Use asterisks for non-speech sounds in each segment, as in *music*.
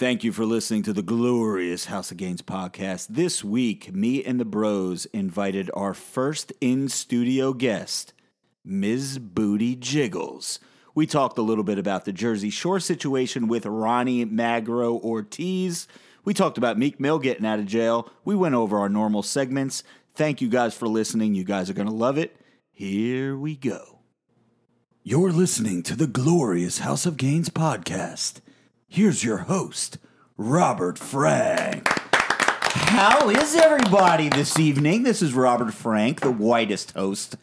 Thank you for listening to the glorious House of Gains podcast. This week, me and the bros invited our first in studio guest, Ms. Booty Jiggles. We talked a little bit about the Jersey Shore situation with Ronnie Magro Ortiz. We talked about Meek Mill getting out of jail. We went over our normal segments. Thank you guys for listening. You guys are going to love it. Here we go. You're listening to the glorious House of Gains podcast. Here's your host, Robert Frank. How is everybody this evening? This is Robert Frank, the whitest host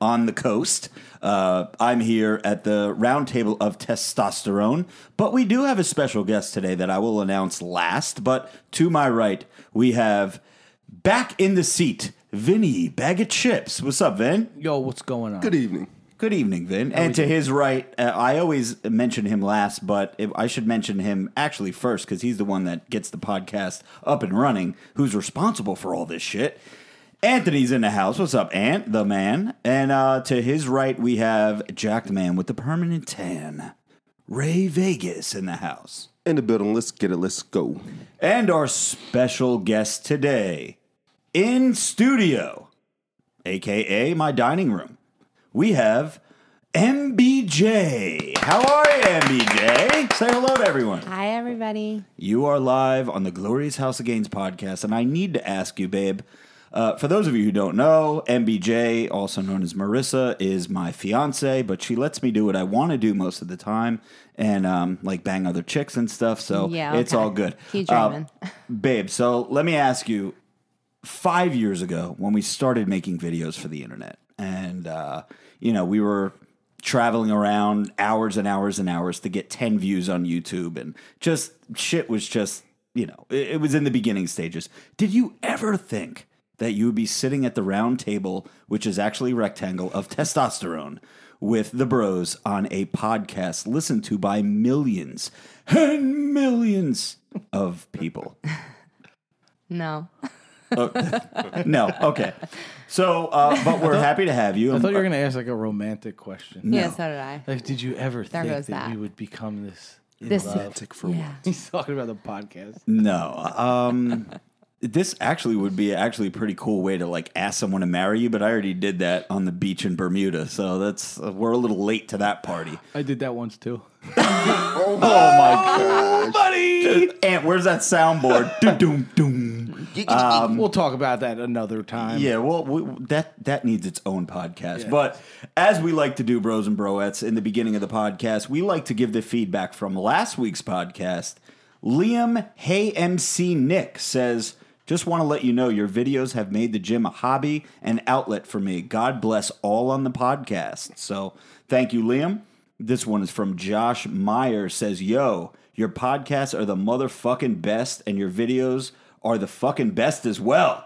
on the coast. Uh, I'm here at the roundtable of testosterone, but we do have a special guest today that I will announce last. But to my right, we have back in the seat, Vinny Bag of Chips. What's up, Vin? Yo, what's going on? Good evening. Good evening, Vin. And to his right, uh, I always mention him last, but if, I should mention him actually first because he's the one that gets the podcast up and running, who's responsible for all this shit. Anthony's in the house. What's up, Ant, the man? And uh, to his right, we have Jack the man with the permanent tan, Ray Vegas in the house. In the building, let's get it, let's go. And our special guest today in studio, aka my dining room, we have MBJ. How are you, MBJ? Say hello to everyone. Hi, everybody. You are live on the Glorious House of Gains podcast, and I need to ask you, babe. Uh, for those of you who don't know, MBJ, also known as Marissa, is my fiance, but she lets me do what I want to do most of the time, and um, like bang other chicks and stuff. So Yeah, it's all good. Keep Uh, *laughs* babe. So let me ask you: five years ago, when we started making videos for the internet, and uh, you know, we were traveling around hours and hours and hours to get 10 views on YouTube and just shit was just, you know, it, it was in the beginning stages. Did you ever think that you would be sitting at the round table, which is actually rectangle of testosterone, with the bros on a podcast listened to by millions and millions of people? *laughs* No. No, okay. So, uh, but we're happy to have you. I thought you were gonna ask like a romantic question. Yeah, so did I. Like, did you ever There think that, that. we would become this? This- love? Romantic for Yeah. He's talking about the podcast. No. Um this actually would be actually a pretty cool way to like ask someone to marry you, but I already did that on the beach in Bermuda. So that's uh, we're a little late to that party. I did that once too. *laughs* Oh my *laughs* god, Buddy, Ant, where's that soundboard? doom doom doom. Um, we'll talk about that another time. Yeah, well, we, that that needs its own podcast. But as we like to do, bros and broettes, in the beginning of the podcast, we like to give the feedback from last week's podcast. Liam Hey MC Nick says, "Just want to let you know your videos have made the gym a hobby and outlet for me. God bless all on the podcast." So thank you, Liam. This one is from Josh Meyer. Says, "Yo, your podcasts are the motherfucking best, and your videos are the fucking best as well."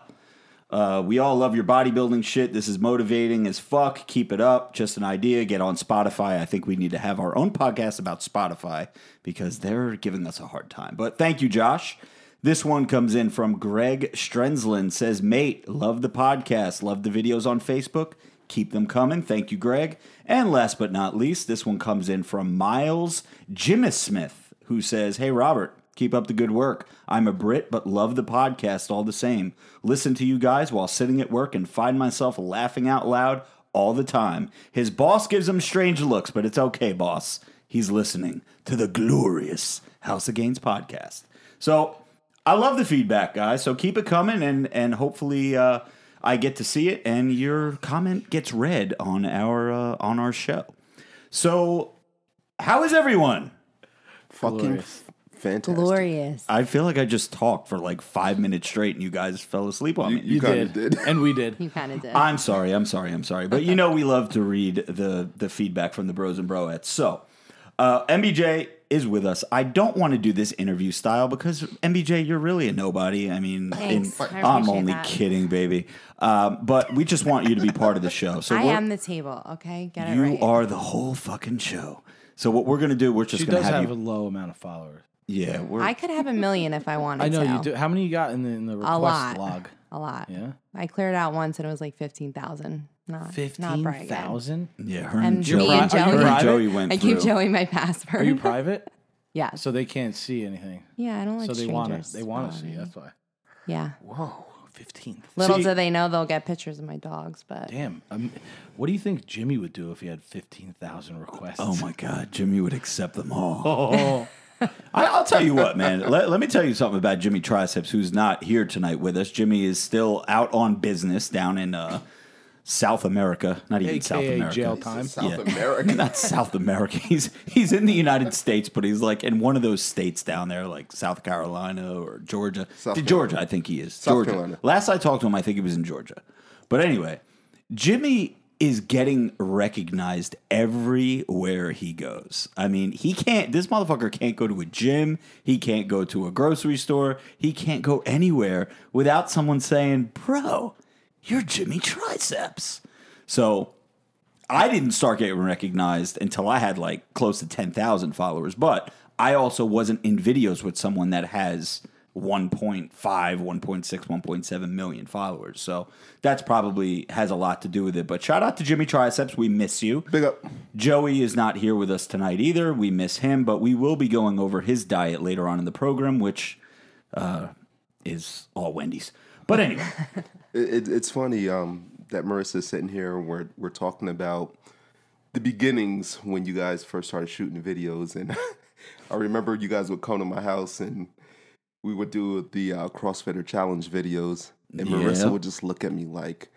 Uh, we all love your bodybuilding shit. This is motivating as fuck. Keep it up. Just an idea. Get on Spotify. I think we need to have our own podcast about Spotify because they're giving us a hard time. But thank you, Josh. This one comes in from Greg Strenzlin. Says, mate, love the podcast. Love the videos on Facebook. Keep them coming. Thank you, Greg. And last but not least, this one comes in from Miles Jimmy Smith, who says, Hey, Robert, Keep up the good work. I'm a Brit, but love the podcast all the same. Listen to you guys while sitting at work and find myself laughing out loud all the time. His boss gives him strange looks, but it's okay, boss. He's listening to the glorious House of Gains podcast. So I love the feedback, guys. So keep it coming, and and hopefully uh, I get to see it, and your comment gets read on our uh, on our show. So how is everyone? Fucking Glorious. f- fantastic. Glorious. I feel like I just talked for like five minutes straight and you guys fell asleep on You- me. you You did. did. *laughs* and we did. You kind of did. I'm sorry, I'm sorry, I'm sorry. But you know we love to read the the feedback from the bros and broettes. So uh, MBJ is with us. I don't want to do this interview style because MBJ, you're really a nobody. I mean, in- I I'm only that. kidding, baby. Um, but we just want you to be part of the show. So I we're- am the table, okay? Get it you right. are the whole fucking show. So what we're gonna do? We're just She gonna does have, have you. a low amount of followers. Yeah, we're. I could have a million if I wanted to. *laughs* I know to. you do. How many you got in the in the request A lot. log? A lot. Yeah, I cleared out once and it was like 15,000. Not fifteen bragging. thousand. yeah, her And and, me Joey, and her Joey- and Joey went I through. gave Joey my password. Are you *laughs* private? Yeah. So they can't see anything. yeah, I don't like so they strangers. want to. They want to see. That's why. Yeah. Whoa, fifteen. Little See- do they know they'll get pictures of my dogs, but Damn. Um, what do you think Jimmy would do if he had fifteen thousand requests? Oh my God, Jimmy would accept them all. *laughs* Oh. I, I'll tell you what, man. Let, let me tell you something about Jimmy Triceps, who's not here tonight with us. Jimmy is still out on business down in uh, South America. Not even South America. jail time. South Yeah. America. *laughs* not South America. He's he's in the United States, but he's like in one of those states down there, like South Carolina or Georgia. South To Georgia, I think he is. South Georgia. Carolina. Last I talked to him, I think he was in Georgia. But anyway, Jimmy is getting recognized everywhere he goes. I mean, he can't. This motherfucker can't go to a gym. He can't go to a grocery store. He can't go anywhere without someone saying, "Bro, you're Jimmy Triceps." So I didn't start getting recognized until I had like close to 10,000 followers, but I also wasn't in videos with someone that has 1.5, 1.6, 1.7 million followers. So that's probably has a lot to do with it. But shout out to Jimmy Triceps. We miss you. Big up. Joey is not here with us tonight either. We miss him, but we will be going over his diet later on in the program, which uh, is all Wendy's. But anyway, *laughs* It, it, it's funny um, that Marissa's sitting here and we're, we're talking about the beginnings when you guys first started shooting videos. And *laughs* I remember you guys would come to my house and we would do the uh, CrossFitter Challenge videos. And Marissa would just look at me like,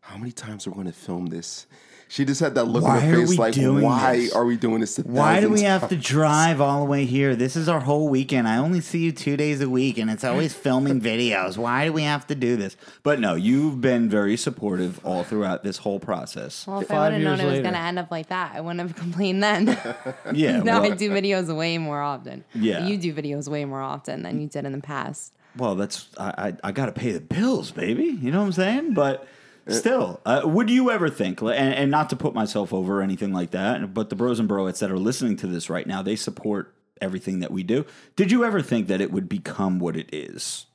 how many times are we going to film this? She just had that look Why on her face like, doing why this? are we doing this? a Why do we have to drive all the way here? This is our whole weekend. I only see you two days a week, and it's always *laughs* filming videos. Why do we have to do this? But no, you've been very supportive all throughout this whole process. well, if I Five would have known years it was going to end up like that, I wouldn't have *laughs* complained then. *laughs* Yeah, now well, I do videos way more often. Yeah. You do videos way more often than you did in the past. well, that's I I, I got to pay the bills, baby. You know what I'm saying? But still, uh, would you ever think, and, and not to put myself over or anything like that, but the bros and broettes that are listening to this right now, they support everything that we do. Did you ever think that it would become what it is?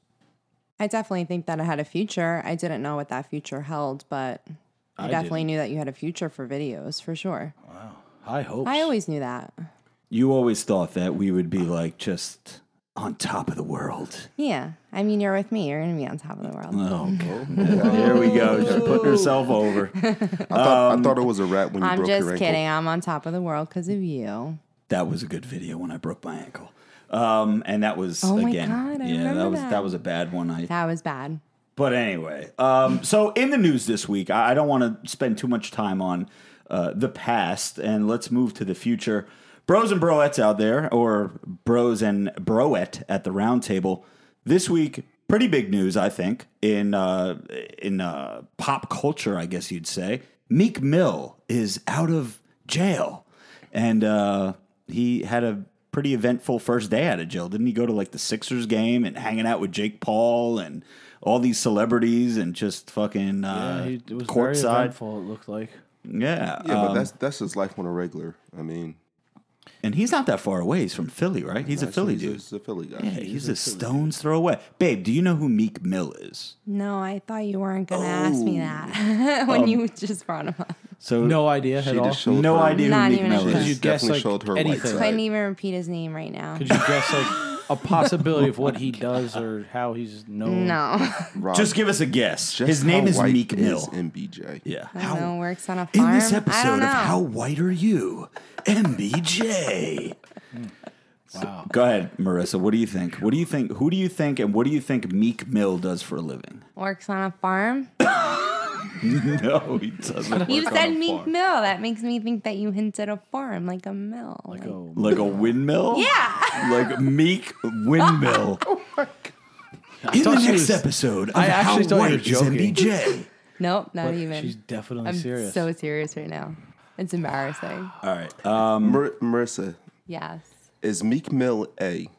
I definitely think that it had a future. I didn't know what that future held, but I, I definitely didn't. knew that you had a future for videos for sure. Wow. High hopes. I always knew that. You always thought that we would be like just on top of the world. Yeah. I mean, you're with me. You're going to be on top of the world. Oh, there we go. She's putting herself over. *laughs* I thought, I thought it was a rap when you I'm broke your just ankle. kidding. I'm on top of the world because of you. That was a good video when I broke my ankle. Um, and that was Oh my again, God, I yeah, that was that. that. was a bad one. I That was bad. But anyway, um, so in the news this week, I I don't want to spend too much time on uh, the past, and let's move to the future. Bros and broettes out there, or bros and broette at the round table. This week, pretty big news, I think, in uh, in uh, pop culture, I guess you'd say. Meek Mill is out of jail, and uh, he had a pretty eventful first day out of jail. Didn't he go to like the Sixers game and hanging out with Jake Paul and all these celebrities and just fucking Yeah, uh, he, it was very courtside? eventful. It looked like. Yeah, Yeah, but um, that's that's his life on a regular. I mean, and he's not that far away. He's from Philly, right? He's a Philly he's, dude. He's a Philly guy. Yeah, he's, a stone's throw away. Babe, do you know who Meek Mill is? No, I thought you weren't going to ask me oh. that *laughs* when you um, just brought him up. So No idea She at all. no her- idea Not who Meek Mill a Could you guess definitely like showed her white anything? Couldn't even repeat his name right now. Could you guess like a possibility of *laughs* what he does or how he's known? No. Rob, Just give us a guess. just His name how is white Meek is Mill. MBJ. Yeah. I don't know. Works on a farm. In farm. this I episode don't of know. How White Are You? MBJ. Hmm. Wow. Go ahead, Marissa. What do you think? What do you think? Who do you think, and what do you think Meek Mill does for a living? Works on a farm. *coughs* *laughs* *laughs* no, he doesn't. You work said a Meek. Mill. That makes me think that you hinted a farm, like a mill. Like like- a, Like a windmill? yeah. Like Meek Windmill. *laughs* In the next was- episode of I How actually thought you were White is joking. MBJ. *laughs* Nope, not but even. she's definitely I'm serious. so serious right now. It's embarrassing. All right. Um, Mar- Marissa, Yes. is Meek Mill a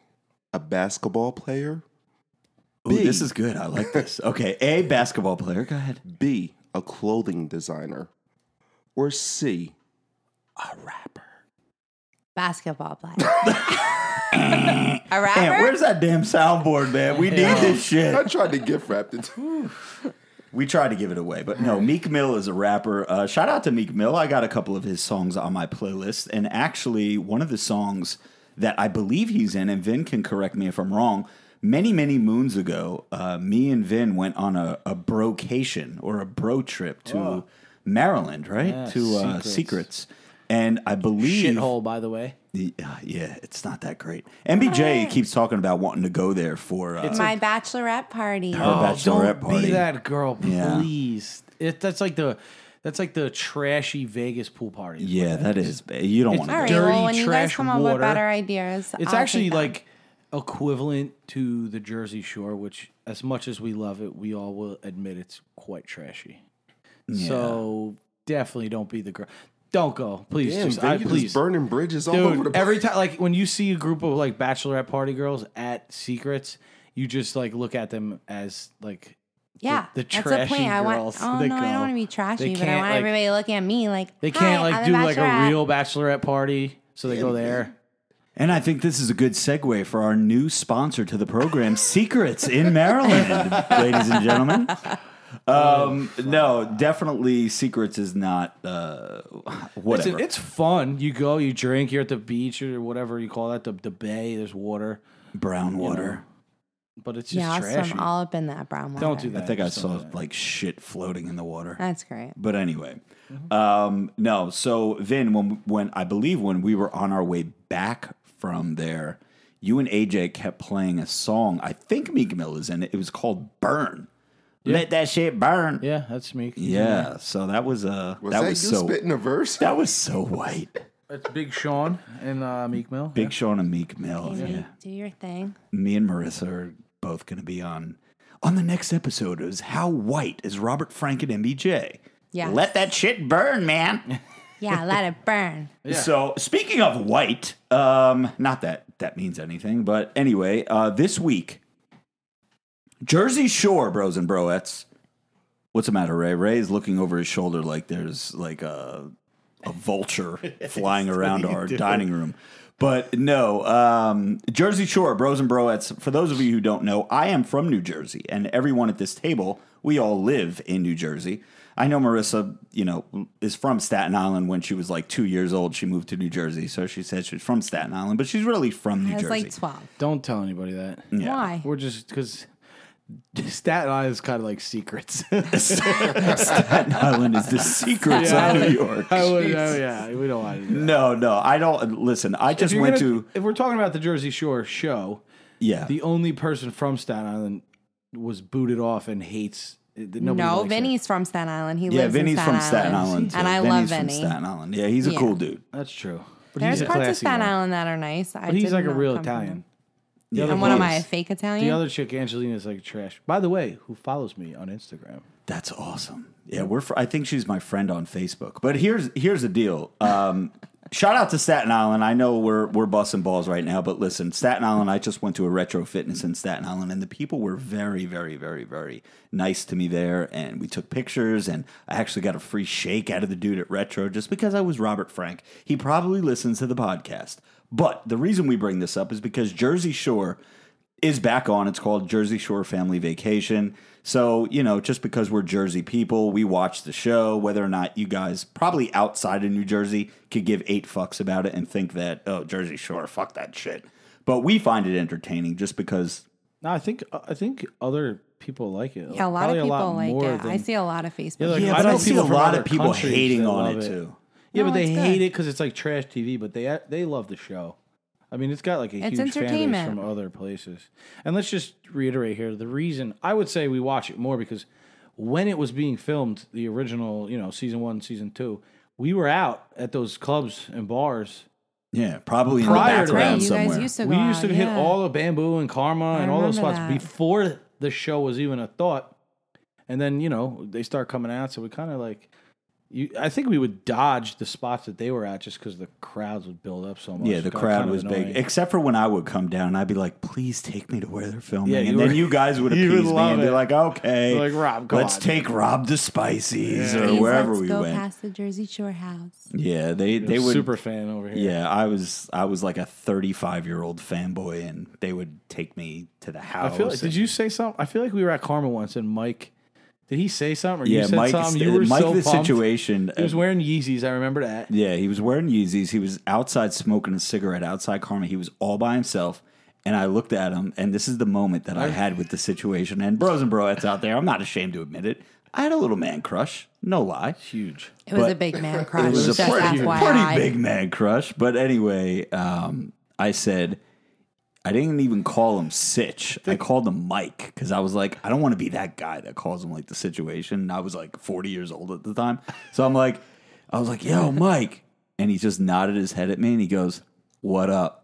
a basketball player? ooh, this is good. I like this. Okay. A basketball player. Go ahead. B a clothing designer? Or C a rapper? Basketball player. *laughs* *laughs* a rapper? Man, where's that damn soundboard, man? We need this shit. I tried to gift wrap it. We tried to give it away, but no. Meek Mill is a rapper. Uh, shout out to Meek Mill. I got a couple of his songs on my playlist, and actually, one of the songs that I believe he's in, and Vin can correct me if I'm wrong. Many, many moons ago, uh, me and Vin went on a, a brocation or a bro trip to Maryland, right? Yeah, to uh, Seacrets. Seacrets. And I believe Shithole, by the way. yeah, yeah, it's not that great. MBJ keeps talking about wanting to go there for uh, My bachelorette party. her bachelorette Don't party. be that girl, Yeah. please. It, that's like the that's like the trashy Vegas pool party. Yeah, that is. is. You don't want to right. go. dirty well, when you guys trash come up water. with better ideas, It's I'll actually take them. like equivalent to the Jersey Shore, which, as much as we love it, we all will admit it's quite trashy. So definitely don't be the girl. Don't go, please. Damn, just, I, you please, burning bridges all over the dude. Every time, like when you see a group of like bachelorette party girls at Seacrets, you just like look at them as like yeah. the that's the trashy point. I want. girls Oh that no, I don't want to be trashy, but I want like- everybody looking at me like they can't "Hi, like I'm do the like a real bachelorette party, so they go there. And I think this is a good segue for our new sponsor to the program, Seacrets in Maryland, *laughs* ladies and gentlemen. Um, no, definitely Seacrets is not uh, whatever. Listen, it's fun. You go, you drink, you're at the beach or whatever you call that, the, the bay, there's water, brown water. but it's just Yeah, I'll trashy. swim all up in that brown water. Don't do that. I think I saw do that. like shit floating in the water. That's great. But anyway, um, no. So Vin, when when I believe when we were on our way back from there, you and AJ kept playing a song. I think Meek Mill is in it. It was called "Burn." Let that shit burn. Yeah. That's Meek. Yeah, that's me. so that was uh Was that, that, was you so spitting a verse? that was so white. That's Big Sean and uh, Meek Mill. Big Sean and Meek Mill. Amy, Yeah. Do your thing. Me and Marissa are both going to be on on the next episode. Is how white is Robert Frank and MBJ? Yeah. Let that shit burn, man. *laughs* Yeah, let it burn. So speaking of white, um, not that that means anything, but anyway, uh, this week, Jersey Shore, bros and broettes. What's the matter, Ray? Ray's looking over his shoulder like there's like a a vulture *laughs* flying around our dining room. But no, um, Jersey Shore, bros and broettes. For those of you who don't know, I am from New Jersey, and everyone at this table, we all live in New Jersey. I know Marissa, you know, is from Staten Island. When she was like two years old, she moved to New Jersey, so she said she's from Staten Island, but she's really from New I was Jersey. like 12. Don't tell anybody that. Yeah. Why? We're just because Staten Island is kind of like Seacrets. *laughs* Staten Island is the Seacrets Yeah. of New York. I would, oh, yeah, we don't want to do that. No, no, I don't. Listen, I just went gonna- to If we're talking about the Jersey Shore show, yeah. the only person from Staten Island was booted off and hates. Nobody no, likes her. Vinny's from Staten Island. He yeah, lives Vinny's in Staten from Staten Island, too. and I Vinny's love from Vinny. Staten Island. Yeah, he's a Yeah. cool dude. That's true. But There's he's parts of Staten one. Island that are nice. I But he's like a real Italian. The other And what am one I, a is- fake Italian? The other chick, Angelina, is like trash. By the way, who follows me on Instagram? That's awesome. Yeah, we're. Fr- I think she's my friend on Facebook. But here's here's the deal. Um, shout out to Staten Island. I know we're we're busting balls right now, but listen, Staten Island. I just went to a retro fitness in Staten Island, and the people were very, very, very, very nice to me there. And we took pictures, and I actually got a free shake out of the dude at Retro just because I was Robert Frank. He probably listens to the podcast. But the reason we bring this up is because Jersey Shore is back on. It's called Jersey Shore Family Vacation. So, you know, just because we're Jersey people, we watch the show, whether or not you guys, probably outside of New Jersey, could give eight fucks about it and think that, oh, Jersey Shore, fuck that shit. But we find it entertaining just because, No, I think I think other people like it. Yeah, a lot Probably of people lot like more it. I see a lot of Facebook. Yeah, like, yeah, I but know I see a lot of people hating on it, it. too. Yeah, No, but they hate good. it because it's like trash TV. But they they love the show. I mean, it's got like a It's huge fan base entertainment. from other places. And let's just reiterate here: the reason I would say we watch it more because when it was being filmed, the original, you know, season one, season two, we were out at those clubs and bars. Yeah, probably in the Prior to background that, you somewhere. guys used to go we used to out, hit yeah. all the bamboo and karma and all those remember spots that. before the show was even a thought. And then you know they start coming out, so we kind of like. You, I think we would dodge the spots that they were at just because the crowds would build up so much. yeah, the got crowd kind of was annoying. big. Except for when I would come down, and I'd be like, "Please take me to where they're filming," Yeah, you and were- then you guys would *laughs* you would appease me love and be it. like, "Okay, Like, Rob, come let's on." take Rob to Spicy's or Please, wherever let's we go went." past the Jersey Shore house. Yeah, they they would. super fan over here. yeah, I was I was like a 35 year old fanboy, and they would take me to the I house. feel. Like, did and- you say something? I feel like we were at Karma once, and Mike Did he say something or you Yeah, said Mike. something? You were Mike, so the pumped. situation. He was wearing Yeezys. I remember that. Yeah, he was wearing Yeezys. He was outside smoking a cigarette outside Karma. He was all by himself. And I looked at him, and this is the moment that I had with the situation. And bros and broettes out there, I'm not ashamed to admit it. I had a little man crush, no lie. Huge. It was But a big man crush. *laughs* It was a pretty, pretty big man crush. But anyway, um, I said, I didn't even call him Sitch. I called him Mike because I was like, I don't want to be that guy that calls him like the situation. And I was like 40 years old at the time. So I'm like, I was like, yo, Mike. And he just nodded his head at me and he goes, What up?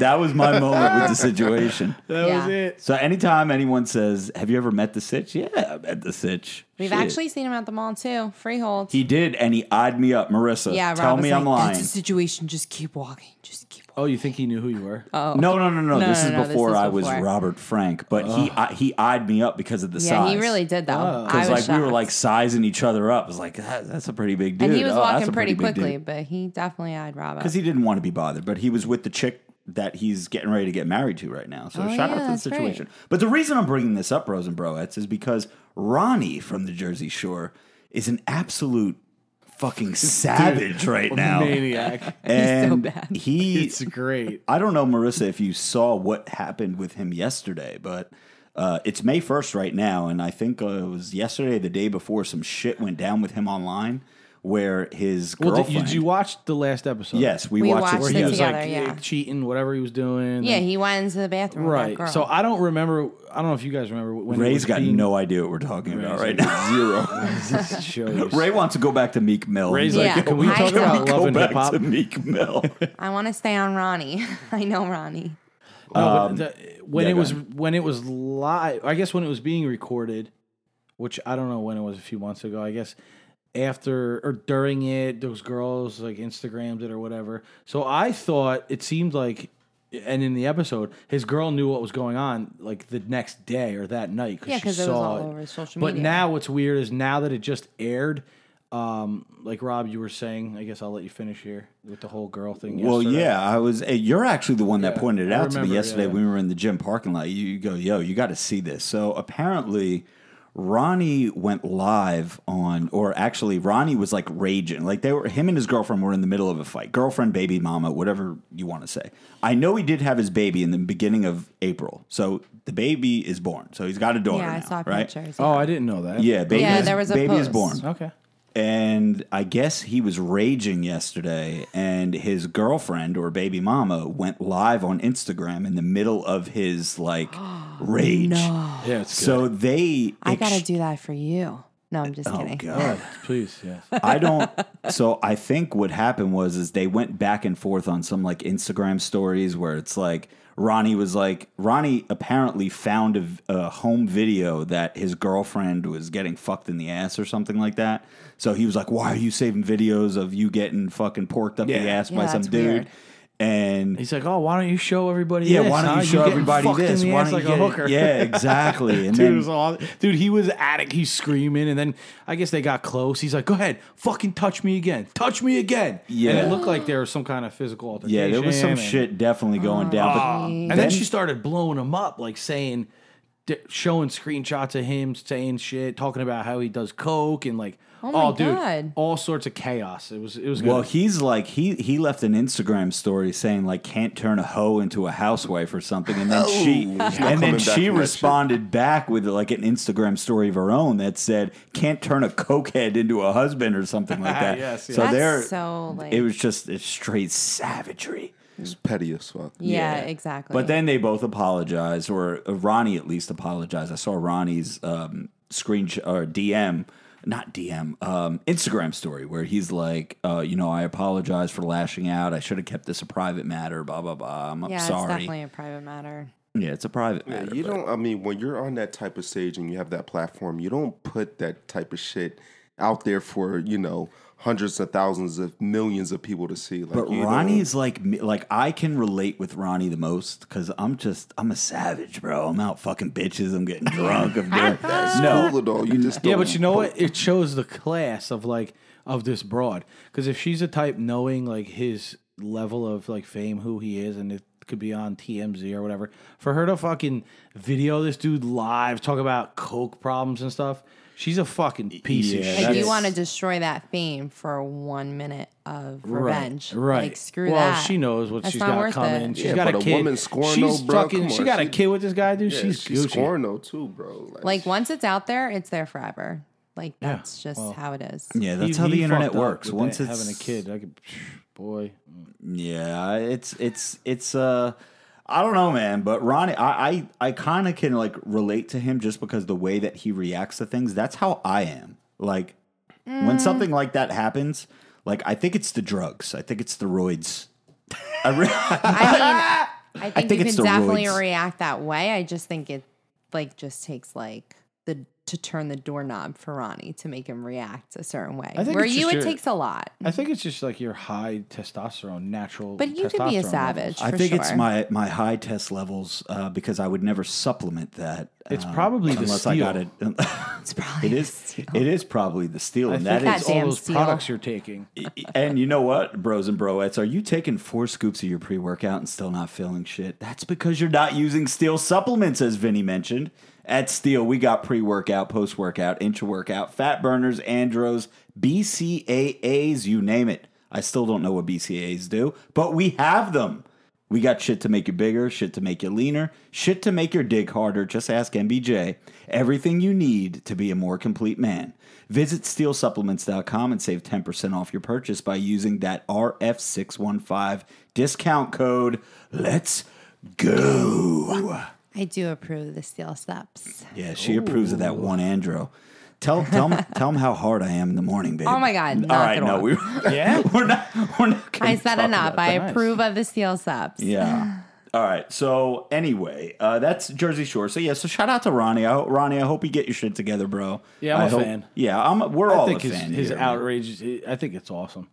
That was my moment with the situation. *laughs* That Yeah. was it. So anytime anyone says, Have you ever met the Sitch? Yeah, I met the Sitch. We've Shit. actually seen him at the mall too. Freehold. He did, and he eyed me up. Marissa, yeah, Rob tell was me I'm like, lying. That's a situation. Just keep walking. Just keep walking. Oh, you think he knew who you were? Oh. No, no, no, no. No, this no, is no, this before is I was before. Robert Frank, but he I, he eyed me up because of the Yeah, size. he really did though. I Because was like we were like sizing each other up. It was like that, that's a pretty big dude. and he was Oh, that's walking a pretty, big quickly, dude. but he definitely eyed Rob up. because he didn't want to be bothered. But he was with the chick that he's getting ready to get married to right now. So Oh, shout yeah, out to the that's right. situation. But the reason I'm bringing this up, Bros and Broettes, is because Ronnie from the Jersey Shore is an absolute fucking savage right now. Maniac. And *laughs* He's so bad. he it's great. I don't know, Marissa, if you saw what happened with him yesterday, but uh, it's May 1st right now. And I think uh, it was yesterday, the day before, some shit went down with him online where his Well, girlfriend. did, did you watch the last episode? yes, we, We watched, watched it Where he together. was like yeah. cheating, whatever he was doing. Yeah, and- he went into the bathroom with that right. girl. So I don't remember. I don't know if you guys remember when it Ray's was got being, no idea what we're talking about Ray's right now. Zero. *laughs* shows. Ray wants to go back to Meek Mill. Ray's He's like, Yeah. can we I talk don't. about love go and back hip hop? to Meek Mill. *laughs* I want to stay on Ronnie. *laughs* I know Ronnie. No, but the, when Um, yeah, it go was ahead. when it was live, I guess when it was being recorded, which I don't know when it was a few months ago. I guess after or during it, those girls like Instagrammed it or whatever. So I thought it seemed like, and in the episode, his girl knew what was going on like the next day or that night Yeah, because 'cause she it was saw all it. over social But now what's weird is now that it just aired. Um, like Rob, you were saying, I guess I'll let you finish here with the whole girl thing. Well, yesterday. yeah, I was. eh, You're actually the one that Yeah, pointed it I out to me remember, yesterday yeah. when we were in the gym parking lot. You, you go, yo, you got to see this. So apparently, Ronnie went live on, or actually, Ronnie was like raging. Like they were, him and his girlfriend were in the middle of a fight. Girlfriend, baby, mama, whatever you want to say. I know he did have his baby in the beginning of April, so the baby is born. So he's got a daughter yeah, I now, saw right? pictures. Oh, I didn't know that. Yeah, baby, Yeah, is, there was a baby is born Okay. And I guess he was raging yesterday, and his girlfriend or baby mama went live on Instagram in the middle of his like *gasps* rage. Yeah, it's good. So they, I got to do that for you. No, I'm just Oh kidding. God. *laughs* Please, yes. I don't. So I think what happened was is they went back and forth on some like Instagram stories where it's like Ronnie was like Ronnie apparently found a, a home video that his girlfriend was getting fucked in the ass or something like that. So he was like, "Why are you saving videos of you getting fucking porked up the Yeah. ass by some dude?" weird. And He's like, oh, why don't you show everybody? yeah, this, why don't huh? you show getting everybody fucked in this? the Why ass don't like you a get- hooker? Yeah, exactly. *laughs* And Dude, then, was all, dude, he was addict. He's screaming, and then I guess they got close. He's like, "Go ahead, fucking touch me again, touch me again." Yeah. and it looked like there was some kind of physical altercation. yeah, there was some and- shit definitely going down. But ah. and then, she started blowing him up, like saying, d- showing screenshots of him saying shit, talking about how he does coke and like, Oh my dude, God. all sorts of chaos. It was, it was good. Well, he's like he he left an Instagram story saying like can't turn a hoe into a housewife or something, and then she *laughs* he's not and then coming back she that shit. responded back with like an Instagram story of her own that said can't turn a cokehead into a husband or something like *laughs* that. Yes, yes. So That's there, so like. it was just it's straight savagery. It's petty as fuck. yeah, exactly. But then they both apologized, or uh, Ronnie at least apologized. I saw Ronnie's um, screen sh- or DM, not DM, um, Instagram story where he's like, uh, you know, I apologize for lashing out. I should have kept this a private matter. Blah blah blah. I'm sorry. yeah, it's definitely a private matter. yeah, it's a private Yeah, matter. you but- don't. I mean, when you're on that type of stage and you have that platform, you don't put that type of shit out there for you know hundreds of thousands of millions of people to see. Like, But you don't- like me- like I can relate with Ronnie the most because I'm just I'm a savage, bro. I'm out fucking bitches. I'm getting drunk. I'm *laughs* doing no. cool though. You just Yeah, don't but you know what? It shows the class of like of this broad. Because if she's a type knowing like his level of like fame, who he is, and it could be on TMZ or whatever, for her to fucking video this dude live, talk about coke problems and stuff, She's a fucking piece of Yeah, shit. Like you That's- want to destroy that fame for one minute of revenge. Right. Like screw that. well, that. she knows what That's she's not got worth coming. it. She's Yeah, got but a a kid. woman scoring she's though, bro, fucking. come She on, got a she- kid with this guy, dude. Yeah, she's she's Gucci. scoring though too, bro. Like once it's out there, it's there forever. Like Yeah, that's just well. how it is. Yeah, that's He- how the internet fucked up works. with Once that- it's having a kid, I could, boy. Yeah, it's it's it's uh I don't know, man, but Ronnie, I I, I kind of can like relate to him just because the way that he reacts to things. That's how I am. Like when Mm. something like that happens, like I think it's the drugs. I think it's the roids. *laughs* I re- I mean, I think, *laughs* think you can definitely roids. react that way. I just think it like just takes like the to turn the doorknob for Ronnie to make him react a certain way. I think Where it's you, just it your- takes a lot. I think it's just like your high testosterone, natural. But you could be a savage. levels. I for think it's my my high test levels uh, because I would never supplement that. It's um, probably the unless I got it. steel. *laughs* It's probably it the is. steel. It is probably the steel, I and think that it's all those steel. products you're taking. and you know what, bros and broettes, are you taking four scoops of your pre workout and still not feeling shit? That's because you're not using Steel supplements, as Vinny mentioned. At Steel, we got pre workout, post workout, intra workout, fat burners, andros, BCAAs, you name it. I still don't know what BCAAs do, but we have them. We got shit to make you bigger, shit to make you leaner, shit to make your dig harder. Just ask MBJ. Everything you need to be a more complete man. Visit steelsupplements.com and save 10% off your purchase by using that RF615 discount code. Let's go. I do approve the steel steps. Yeah, she approves of that one Andro. Tell tell him *laughs* tell him how hard I am in the morning, babe. Oh my God, All knock no, off. we *laughs* *laughs* Yeah? we're not we're not. I said talk enough. about I that. approve of the steel steps. Yeah. All right. So anyway, uh, that's Jersey Shore. So yeah. So shout out to Ronnie. I, ho- Ronnie, I hope you get your shit together, bro. Yeah, I'm I a hope- fan. Yeah, I'm. We're I all think a his, fan. his here, outrage. is- I think it's awesome.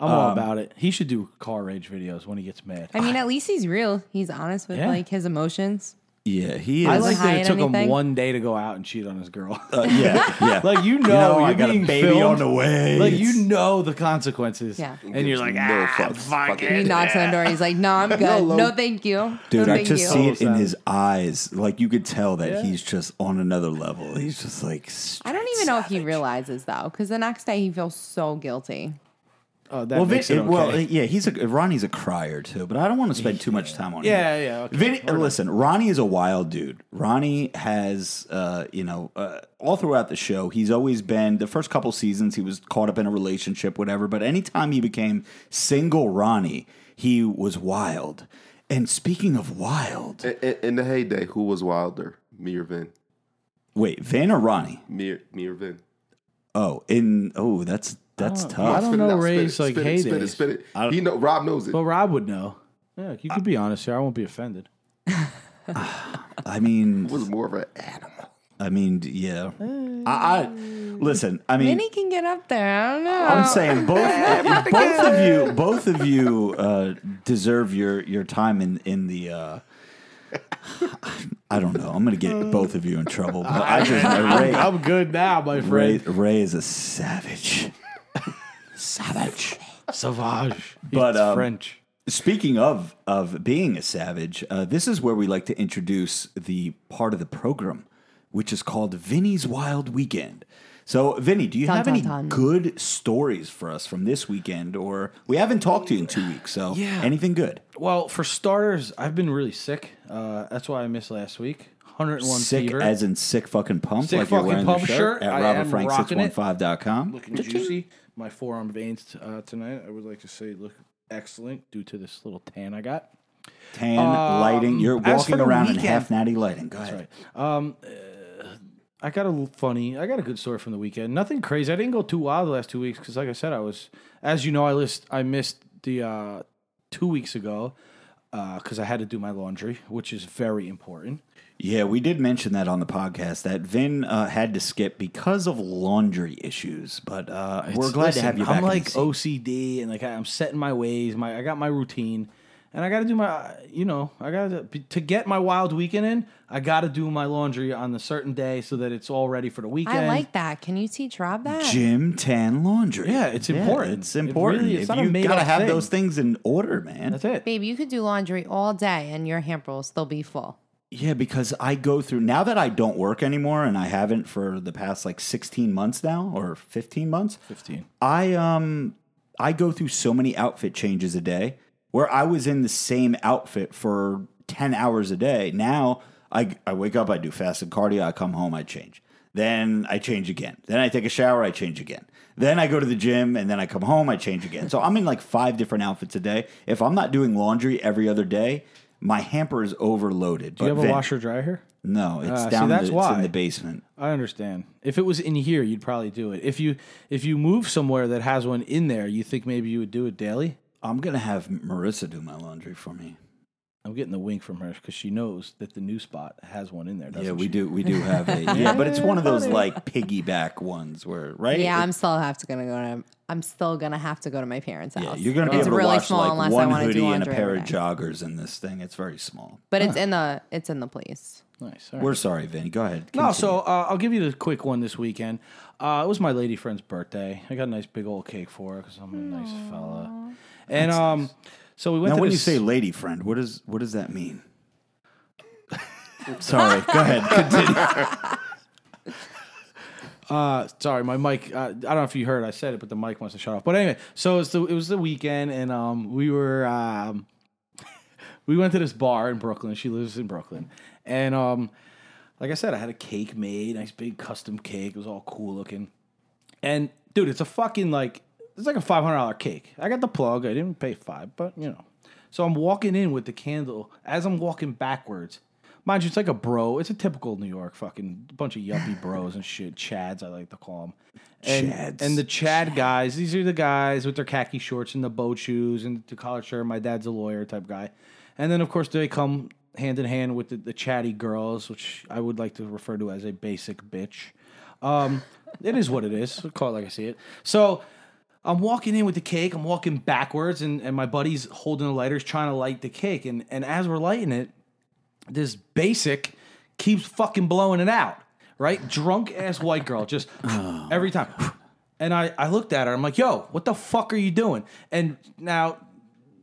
I'm all about it. He should do car rage videos when he gets mad. I mean, at least he's real. He's honest with Yeah. like his emotions. Yeah, he is. I like that hide it took him anything? one day to go out and cheat on his girl. Uh, yeah, yeah. *laughs* like you know, know, you're I got a being baby filmed. on the way. Like you know the consequences. Yeah. and you're like, no ah, fuck Fuck it. He knocks on the door. He's like, "No, I'm good. Hello. No, thank you. Dude, no, I thank just you. see it in Almost his eyes. Like you could tell that Yeah. he's just on another level. He's just like. I don't even know if he realizes though, because the next day he feels so guilty. Oh, that Well, makes Vin, it okay. well, yeah, he's a Ronnie's a crier too, but I don't want to spend too much time on him. yeah, yeah. Okay. Vinny, listen, Ronnie is a wild dude. Ronnie has, uh, you know, uh, all throughout the show, he's always been the first couple seasons. He was caught up in a relationship, whatever. But anytime he became single, Ronnie, he was wild. And speaking of wild, In, in- in the heyday, who was wilder, me or Vin? wait, Van or Ronnie? Me or, me or Vin? Oh, in oh, that's that's tough. I don't know out, spit Ray's like spit it, spit it, spit it. He know Rob knows it. But Rob would know. Yeah, you could be honest here. I won't be offended. *sighs* I mean, It was more of an animal. I mean, yeah. I, I listen. I mean, Vinny can get up there. I don't know. I'm saying both *laughs* both of you both of you uh, deserve your your time in in the. Uh, *sighs* I don't know. I'm gonna get both of you in trouble. But I just *laughs* Ray, I'm good now, my Ray, friend. Ray is a savage. Savage. Savage. But, um, French. Speaking of of being a savage, uh, this is where we like to introduce the part of the program, which is called Vinny's Wild Weekend. So, Vinny, do you Dun, have dun, any dun. good stories for us from this weekend? Or we haven't talked to you in two weeks, so Yeah. anything good? Well, for starters, I've been really sick. Uh, that's why I missed last week. 101 Sick fever. as in sick fucking pump, Sick like you're fucking wearing pump the shirt, shirt. at I am rocking it. robertfrank615.com. looking juicy. My forearm veins uh, tonight, I would like to say, look excellent due to this little tan I got. Tan Um, lighting. You're walking around in half natty lighting. Go ahead. Right. Um, uh, I got a funny. I got a good story from the weekend. Nothing crazy. I didn't go too wild the last two weeks because, like I said, I was, as you know, I list I missed the uh, two weeks ago because I had to do my laundry, which is very important. Yeah, we did mention that on the podcast that Vin uh, had to skip because of laundry issues, but uh, we're It's- glad to have you back. I'm like. OCD and like I'm setting my ways. My I got my routine, and I got to do my. You know, I got to to get my wild weekend in. I got to do my laundry on a certain day so that it's all ready for the weekend. I like that. Can you teach Rob that? Gym tan laundry. Yeah, it's important. it's It important. really- it's if not a you made-up gotta have thing. those things in order, man. That's it. Babe, you could do laundry all day and your hamper will still be full. Yeah, because I go through now that I don't work anymore, and I haven't for the past like sixteen months now or fifteen months. 15. I um I go through so many outfit changes a day where I was in the same outfit for 10 hours a day. Now I I wake up, I do fasted cardio, I come home, I change. Then I change again. Then I take a shower, I change again. Then I go to the gym and then I come home, I change again. So I'm in like five different outfits a day. If I'm not doing laundry every other day, my hamper is overloaded. Do you have a washer dryer? No, it's Ah, see, down in the, it's why. in the basement. I understand. If it was in here, you'd probably do it. If you if you move somewhere that has one in there, you think maybe you would do it daily? I'm gonna have Marissa do my laundry for me. I'm getting the wink from her because she knows that the new spot has one in there. Doesn't Yeah, we she? do. We do *laughs* have a yeah, but it's one of those like piggyback ones where right. Yeah, It- I'm still have to gonna go to. I'm still gonna have to go to my parents' house. yeah, you're gonna be it's able to really watch small like one want to do hoodie and a pair of joggers in this thing. It's very small. But it's in the it's in the place. Nice. all right. We're sorry, Vinny. Go ahead. No, so uh, I'll give you the quick one this weekend. Uh, it was my lady friend's birthday. I got a nice big old cake for her because I'm a nice fella. And um, so we went now when you say lady friend, what does what does that mean? *laughs* sorry. Go ahead. Continue. *laughs* Uh, sorry, my mic. Uh, I don't know if you heard. I said it, but the mic wants to shut off. But anyway, so it was the, it was the weekend, and um, we were um, *laughs* we went to this bar in Brooklyn. She lives in Brooklyn, and um, like I said, I had a cake made, nice big custom cake. It was all cool looking, and dude, it's a fucking like it's like a five hundred dollar cake. I got the plug. I didn't pay five, but you know. So I'm walking in with the candle. As I'm walking backwards, mind you, it's like a bro. It's a typical New York fucking bunch of yuppie *laughs* bros and shit. Chads, I like to call them. And, Chads. and the Chad guys, these are the guys with their khaki shorts and the boat shoes and the collar shirt. My dad's a lawyer type guy. And then, of course, they come hand in hand with the, the chatty girls, which I would like to refer to as a basic bitch. Um, it is what it is. I'll call it like I see it. So I'm walking in with the cake. I'm walking backwards, and, and my buddy's holding the lighters, trying to light the cake. And and as we're lighting it, this basic keeps fucking blowing it out. Right, drunk ass white girl, just *sighs* every time. And I I looked at her. I'm like, yo, what the fuck are you doing? And now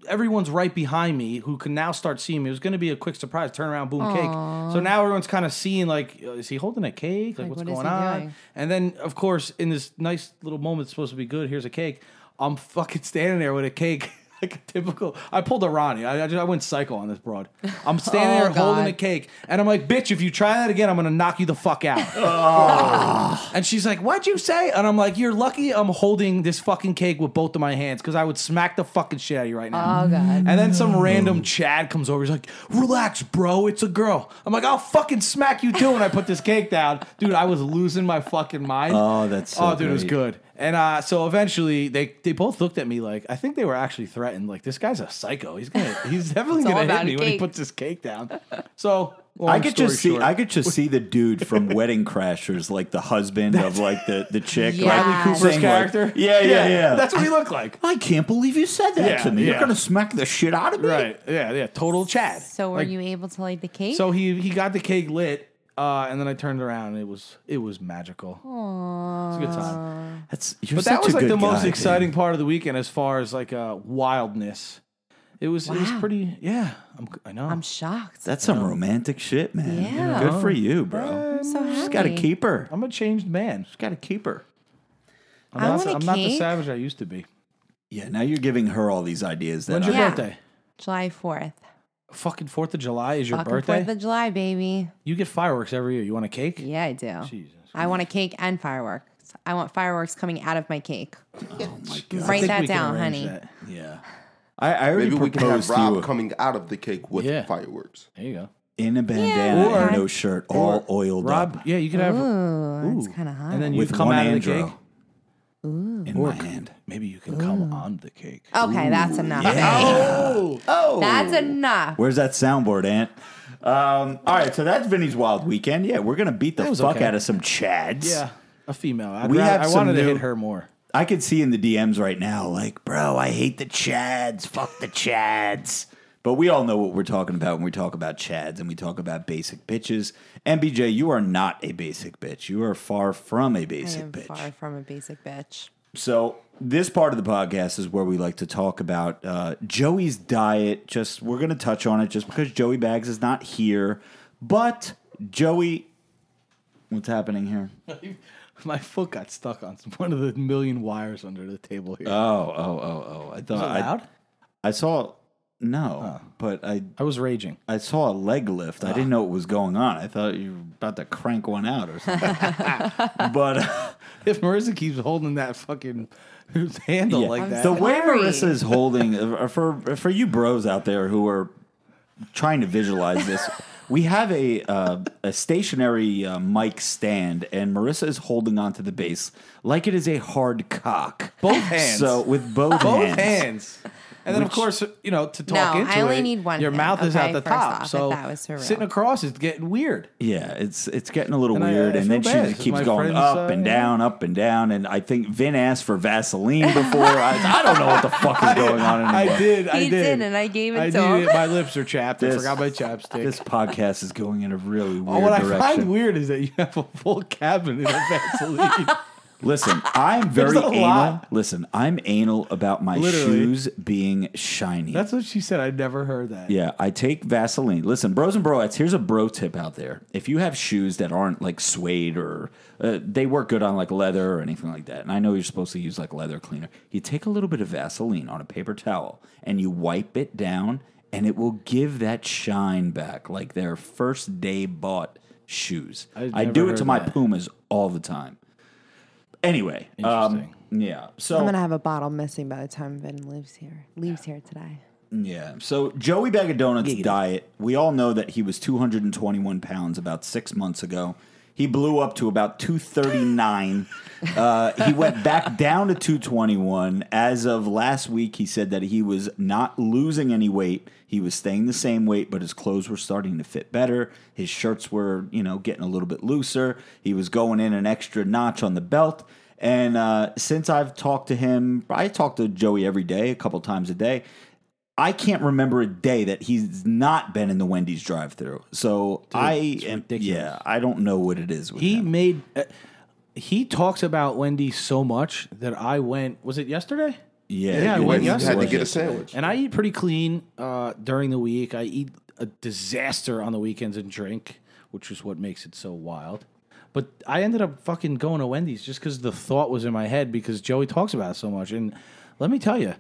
everyone's right behind me who can now start seeing me. It was going to be a quick surprise, turn around, boom, cake. So now everyone's kind of seeing like, uh, is he holding a cake? Like, Like, what's what going on? doing? And then, of course, in this nice little moment, it's supposed to be good. Here's a cake. I'm fucking standing there with a cake. *laughs* *laughs* Like a typical, I pulled a Ronnie. I, I, just, I went psycho on this broad. I'm standing *laughs* Oh, there holding God. a cake, and I'm like, "Bitch, if you try that again, I'm gonna knock you the fuck out." *laughs* Oh. And she's like, "What'd you say?" And I'm like, "You're lucky I'm holding this fucking cake with both of my hands because I would smack the fucking shit out of you right now." Oh god. And then some random mm. Chad comes over. He's like, "Relax, bro. It's a girl." I'm like, "I'll fucking smack you too." And I put this cake down, dude. I was losing my fucking mind. Oh, that's so oh, dude, it was great. good. And uh, so eventually, they they both looked at me like I think they were actually threatened. Like this guy's a psycho. He's gonna he's *laughs* definitely It's all gonna hit about me a when he cake. puts his cake down. So I long could story just see. short- I could just *laughs* see the dude from Wedding Crashers, like the husband of like the the chick. Yeah. like, Bradley Cooper's saying, like, character. yeah, yeah, yeah. That's what he looked like. I can't believe you said that Yeah, to me. You're gonna smack the shit out of me. Right. Yeah. Yeah. Total Chad. So were Like, you able to light the cake? So he he got the cake lit, uh, and then I turned around and it was it was magical. It's a good time. That's you're But such that was a like good the most guy, dude. exciting part of the weekend as far as like uh, wildness. It was it was pretty yeah. I'm, I know. I'm shocked. That's some romantic shit, man. Yeah. Good for you, bro. I'm so happy. Just gotta keep her. I'm a changed man. Just gotta keep her. I'm, I not, want a I'm not the savage I used to be. Yeah, now you're giving her all these ideas that When's I, your Yeah. birthday? July fourth. Fucking Fourth of July is your Fucking birthday. Fourth of July, baby. you get fireworks every year. You want a cake? Yeah, I do. Jesus. I want a cake and fireworks. I want fireworks coming out of my cake. oh my god. Write that down, honey. that. Yeah. I, I already Maybe we can proposed have to Rob you coming out of the cake with Yeah. fireworks. There you go. in a bandana Or- and no shirt, all oiled Rob, up yeah, you could have, Ooh, that's kind of hot. and then you with come one out of the Andro cake. In my hand. Maybe you can come on the cake. okay, that's enough. Oh, *laughs* Oh, That's enough. Where's that soundboard, Ant? Um, all right, so that's Vinny's wild weekend. Yeah, we're gonna beat the was fuck okay. out of some chads. yeah, a female. I'd We rather- have I some wanted to new- hit her more. I could see in the DMs right now, like, bro, I hate the chads. Fuck the chads. But we all know what we're talking about when we talk about chads and we talk about basic bitches. MBJ, you are not a basic bitch. You are far from a basic am bitch. far from a basic bitch. So this part of the podcast is where we like to talk about uh, Joey's diet. Just we're going to touch on it just because Joey Bags is not here. But Joey, what's happening here? *laughs* My foot got stuck on one of the million wires under the table here. Oh, oh, oh, oh! I thought Was it I, loud? I saw no, but I I was raging. I saw a leg lift. I didn't know what was going on. I thought you were about to crank one out or something. *laughs* but uh, *laughs* If Marissa keeps holding that fucking handle yeah, like that, the way. Marissa is holding uh, for for you bros out there who are trying to visualize this. *laughs* We have a uh, a stationary uh, mic stand, and Marissa is holding onto the base like it is a hard cock. Both hands. So with both, both hands. hands. And then, of course, you know, to talk No, into I only it, need one your hand, mouth is okay, out the top. off, so that was sitting across is getting weird. Yeah, it's it's getting a little And weird, I and then feel she just keeps going friend's, up uh, and yeah. down, up and down. And I think Vin asked for Vaseline before. I, I don't know what the fuck is going on *laughs* anymore. I did. I He did. did, and I gave it I to him. needed- My lips are chapped. I forgot my chapstick. This podcast is going in a really weird Oh, what I direction. find weird is that you have a full cabinet of Vaseline. *laughs* Listen, *laughs* I'm very anal. lot. Listen, I'm anal about my Literally. shoes being shiny. That's what she said. I never heard that. Yeah, I take Vaseline. Listen, bros and broettes, here's a bro tip out there. If you have shoes that aren't like suede or uh, they work good on like leather or anything like that, and I know you're supposed to use like leather cleaner, you take a little bit of Vaseline on a paper towel and you wipe it down, and it will give that shine back like their first day bought shoes. I do it to my that. Pumas all the time. Anyway, um, yeah. So I'm gonna have a bottle missing by the time Vin leaves here. Leaves here today. Yeah. So Joey Bag of Donuts diet, we all know that he was 221 pounds about six months ago. He blew up to about 239. uh, he went back down to 221. As of last week, he said that he was not losing any weight. He was staying the same weight, but his clothes were starting to fit better. His shirts were, you know, getting a little bit looser. He was going in an extra notch on the belt. And uh, since I've talked to him, I talk to Joey every day, a couple times a day. I can't remember a day that he's not been in the Wendy's drive-through. So I am, ridiculous. yeah, I don't know what it is with He him. made. Uh, he talks about Wendy so much that I went. Was it yesterday? Yeah, Yeah, I went You yesterday. had to get a sandwich. And I eat pretty clean uh, during the week. I eat a disaster on the weekends and drink, which is what makes it so wild. But I ended up fucking going to Wendy's just because the thought was in my head because Joey talks about it so much. And let me tell you,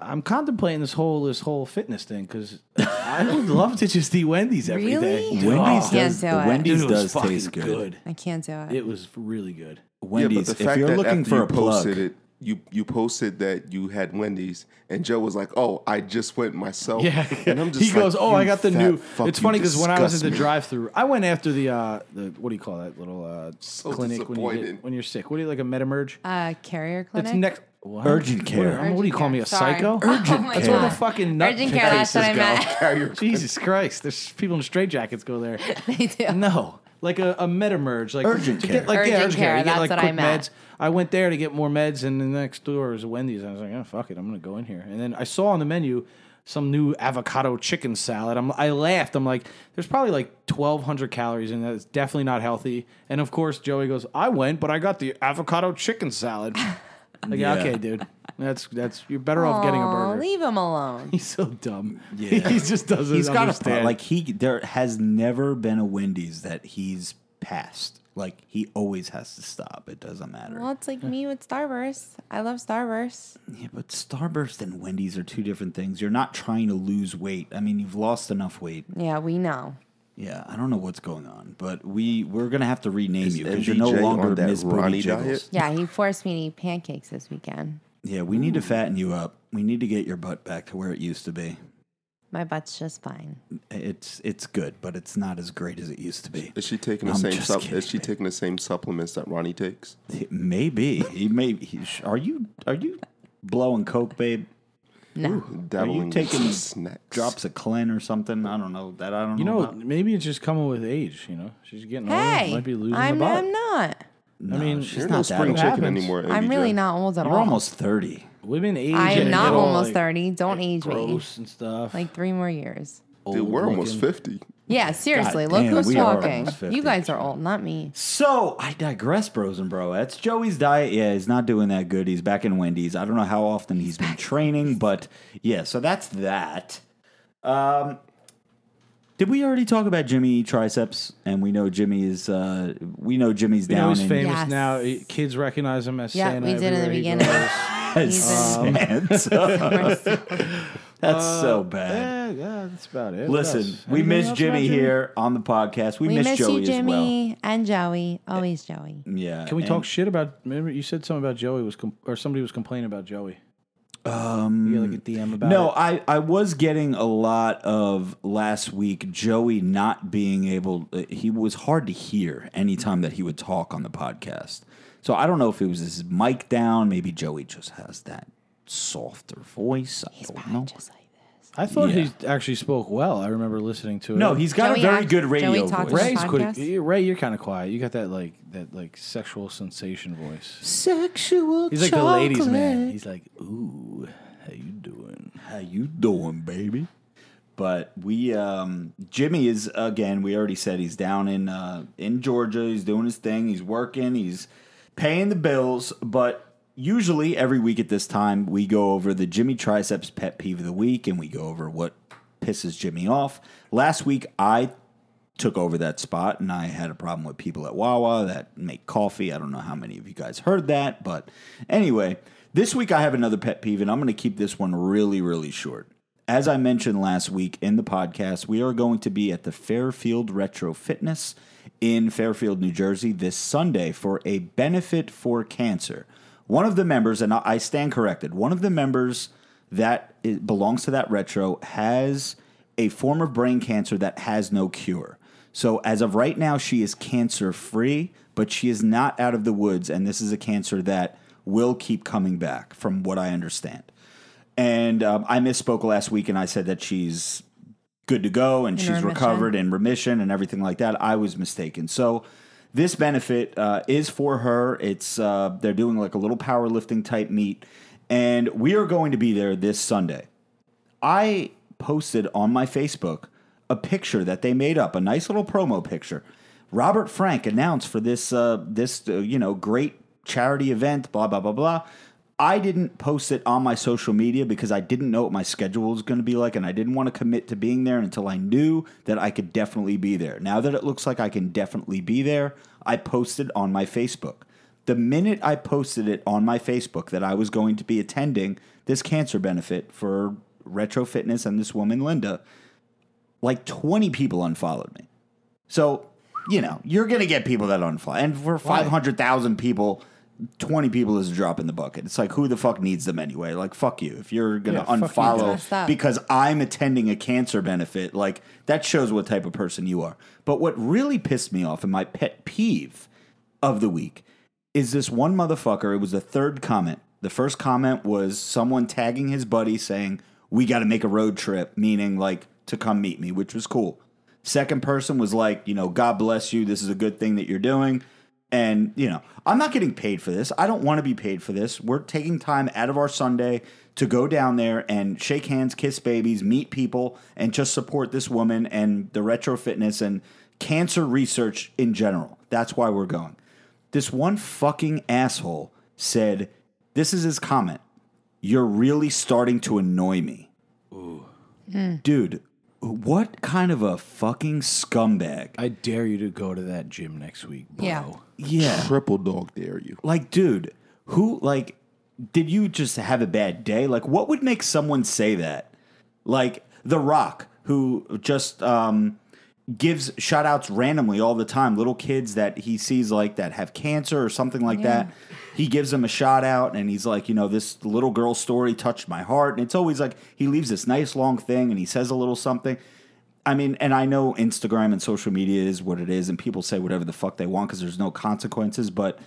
I'm contemplating this whole this whole fitness thing because I would love to just eat Wendy's every day. Really? Wendy's Can't does. do the it. Wendy's Dude, it was does fucking taste good. I can't do it. It was really good. Wendy's. yeah, but the fact if you're that looking after for you a plug, posted it, you you posted that you had Wendy's, and Joe was like, "Oh, I just went myself." Yeah, *laughs* and I'm just he goes, "Oh, "You I got the fat new." fuck, it's you funny because when I was at disgust the me." drive-through, I went after the uh, the what do you call that little uh, So clinic when you get, disappointed. when you're sick? What do you like a MedEmerge? uh, carrier clinic. It's next what? Urgent care. What, what do you call me, a *laughs* oh Urgent care. psycho? Urgent Oh my That's where the God. fucking nut Urgent care, that's what I cases meant. go. *laughs* Jesus Christ! There's people in straitjackets go there. *laughs* they do. No, like a, a MedEmerge, like Urgent care. Get, like, yeah, Urgent urgent care, You get that's like what I quick meant. meds. I went there to get more meds, and the next door was Wendy's. I was like, oh fuck it, I'm gonna go in here. And then I saw on the menu some new avocado chicken salad. I'm, I laughed. I'm like, there's probably like 1,200 calories in that. It's definitely not healthy. And of course, Joey goes, I went, but I got the avocado chicken salad. Like, Yeah. okay, dude, that's that's you're better off getting a Aw, burger. leave him alone. *laughs* He's so dumb. Yeah. *laughs* he just doesn't. he's got a understand. pro- like he. There has never been a Wendy's that he's passed. Like he always has to stop. It doesn't matter. Well, it's like me with Starburst. I love Starburst. Yeah, but Starburst and Wendy's are two different things. You're not trying to lose weight. I mean, you've lost enough weight. Yeah, we know. Yeah, I don't know what's going on, but we we're gonna have to rename Is you because you're no MBJ longer on that Ms. Booty Ronnie Jiggles. diet? Yeah, he forced me to eat pancakes this weekend. Yeah, we need to fatten you up. We need to get your butt back to where it used to be. My butt's just fine. It's it's good, but it's not as great as it used to be. Is she taking the I'm same? just Sup- kidding, is she man. taking the same supplements that Ronnie takes? Maybe he may. He, sh- are you are you blowing coke, babe? No. Dabbling taking snacks? Drops of Clen or something? I don't know that. I don't know. You know. know, about. maybe it's just coming with age. You know, she's getting older. Hey, Might be losing I'm, the butt. I'm not. No, mean, she's You're not no spring old. chicken happens. anymore. I'm really not old at You're all. almost thirty. Women age. I am not almost like, 30. Don't age me. Gross and stuff. Like three more years. Dude, Old we're almost fifty. Yeah, seriously. God look damn, who's we are talking. almost 50. You guys are old, not me. So I digress, bros and broettes. Joey's diet, yeah, he's not doing that good. He's back in Wendy's. I don't know how often he's been training, but yeah. So that's that. Um, Did we already talk about Jimmy triceps? And we know Jimmy is. Uh, we know Jimmy's You know, down he's in famous Yes. now. He- Kids recognize him as Yeah, Santa. we did in the everywhere he beginning. goes. *laughs* He's Santa. *laughs* That's so bad. Yeah, yeah, that's about it. What Listen, else? we Anything miss else Jimmy here on the podcast. We, we miss, miss Joey you, as well. Jimmy and Joey. Always Joey. Yeah. Can we and- talk shit about? Remember, you said something about Joey was, com- or somebody was complaining about Joey. Um, you like a DM about No, it. I, I was getting a lot of last week Joey not being able. uh, He was hard to hear anytime that he would talk on the podcast. So I don't know if it was his mic down. Maybe Joey just has that softer voice. I don't know. Just like this. I thought Yeah. he actually spoke well. I remember listening to it. No, he's got Joey a very act- good radio Joey voice. talked to Ray's the quick. Ray, you're kind of quiet. You got that like that like sexual sensation voice. Sexual. He's like the ladies' man. He's like, ooh, how you doing? How you doing, baby? But we, um, Jimmy is again. We already said he's down in uh, in Georgia. He's doing his thing. He's working. He's paying the bills. But usually every week at this time, we go over the Jimmy triceps pet peeve of the week, and we go over what pisses Jimmy off. Last week, I took over that spot and I had a problem with people at Wawa that make coffee. I don't know how many of you guys heard that, but anyway, this week I have another pet peeve and I'm going to keep this one really, really short. As I mentioned last week in the podcast, we are going to be at the Fairfield Retro Fitness in Fairfield, New Jersey this Sunday for a benefit for cancer. One of the members, and I stand corrected, one of the members that belongs to that retro has a form of brain cancer that has no cure. So as of right now, she is cancer free, but she is not out of the woods, and this is a cancer that will keep coming back, from what I understand. And um, I misspoke last week, and I said that she's good to go and she's remission. recovered in remission and everything like that. I was mistaken. So this benefit uh, is for her. It's uh, they're doing like a little powerlifting type meet, and we are going to be there this Sunday. I posted on my Facebook a picture that they made up, a nice little promo picture. Robert Frank announced for this uh, this uh, you know great charity event, blah blah blah blah. I didn't post it on my social media because I didn't know what my schedule was going to be like, and I didn't want to commit to being there until I knew that I could definitely be there. Now that it looks like I can definitely be there, I posted on my Facebook. The minute I posted it on my Facebook that I was going to be attending this cancer benefit for Retro Fitness and this woman, Linda, like 20 people unfollowed me. So, you know, you're going to get people that unfollow. And for 500,000 people, 20 people is a drop in the bucket. It's like, who the fuck needs them anyway? Like, fuck you. If you're going to Yeah, fuck you. Unfollow because I'm attending a cancer benefit, like, that shows what type of person you are. But what really pissed me off and my pet peeve of the week is this one motherfucker. It was the third comment. The first comment was someone tagging his buddy saying, We got to make a road trip, meaning like to come meet me, which was cool. Second person was like, You know, God bless you. This is a good thing that you're doing. And, you know, I'm not getting paid for this. I don't want to be paid for this. We're taking time out of our Sunday to go down there and shake hands, kiss babies, meet people, and just support this woman and the retro fitness and cancer research in general. That's why we're going. This one fucking asshole said, This is his comment. You're really starting to annoy me. Hmm. Dude, what kind of a fucking scumbag? I dare you to go to that gym next week, bro. Yeah. Yeah. Triple dog dare you. Like, dude, who, like, did you just have a bad day? Like, what would make someone say that? Like, The Rock, who just um, gives shout outs randomly all the time, little kids that he sees, like, that have cancer or something like that. He gives them a shout out and he's like, you know, this little girl story touched my heart. And it's always like he leaves this nice long thing and he says a little something. I mean, and I know Instagram and social media is what it is, and people say whatever the fuck they want because there's no consequences. But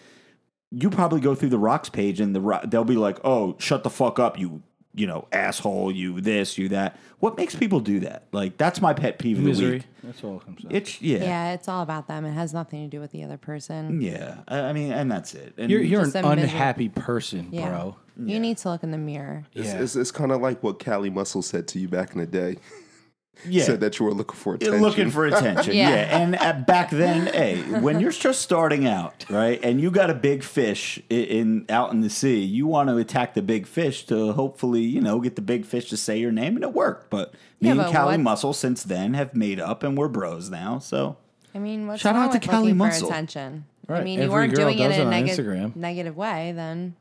you probably go through the rocks page, and the Ro- they'll be like, "Oh, shut the fuck up, you you know asshole, you this, you that." What makes people do that? Like that's my pet peeve of the week. That's all it comes down. It's yeah, yeah. Yeah, it's all about them. It has nothing to do with the other person. I I mean, and that's it. And You're you're an a miser- unhappy person, Yeah. bro. You need to look in the mirror. It's, Yeah. it's, it's kind of like what Cali Muscle said to you back in the day. Yeah. said that you were looking for attention. looking for attention. *laughs* yeah. Yeah. And at, back then, hey, when you're just starting out, right, and you got a big fish in, in out in the sea, you want to attack the big fish to hopefully, you know, get the big fish to say your name, and it worked. But me Yeah, and but Cali what- Muscle since then have made up, and we're bros now. So I mean, what's Shout wrong out to with Cali Muscle. for attention? I Right. mean, you weren't doing it in a neg- negative way, then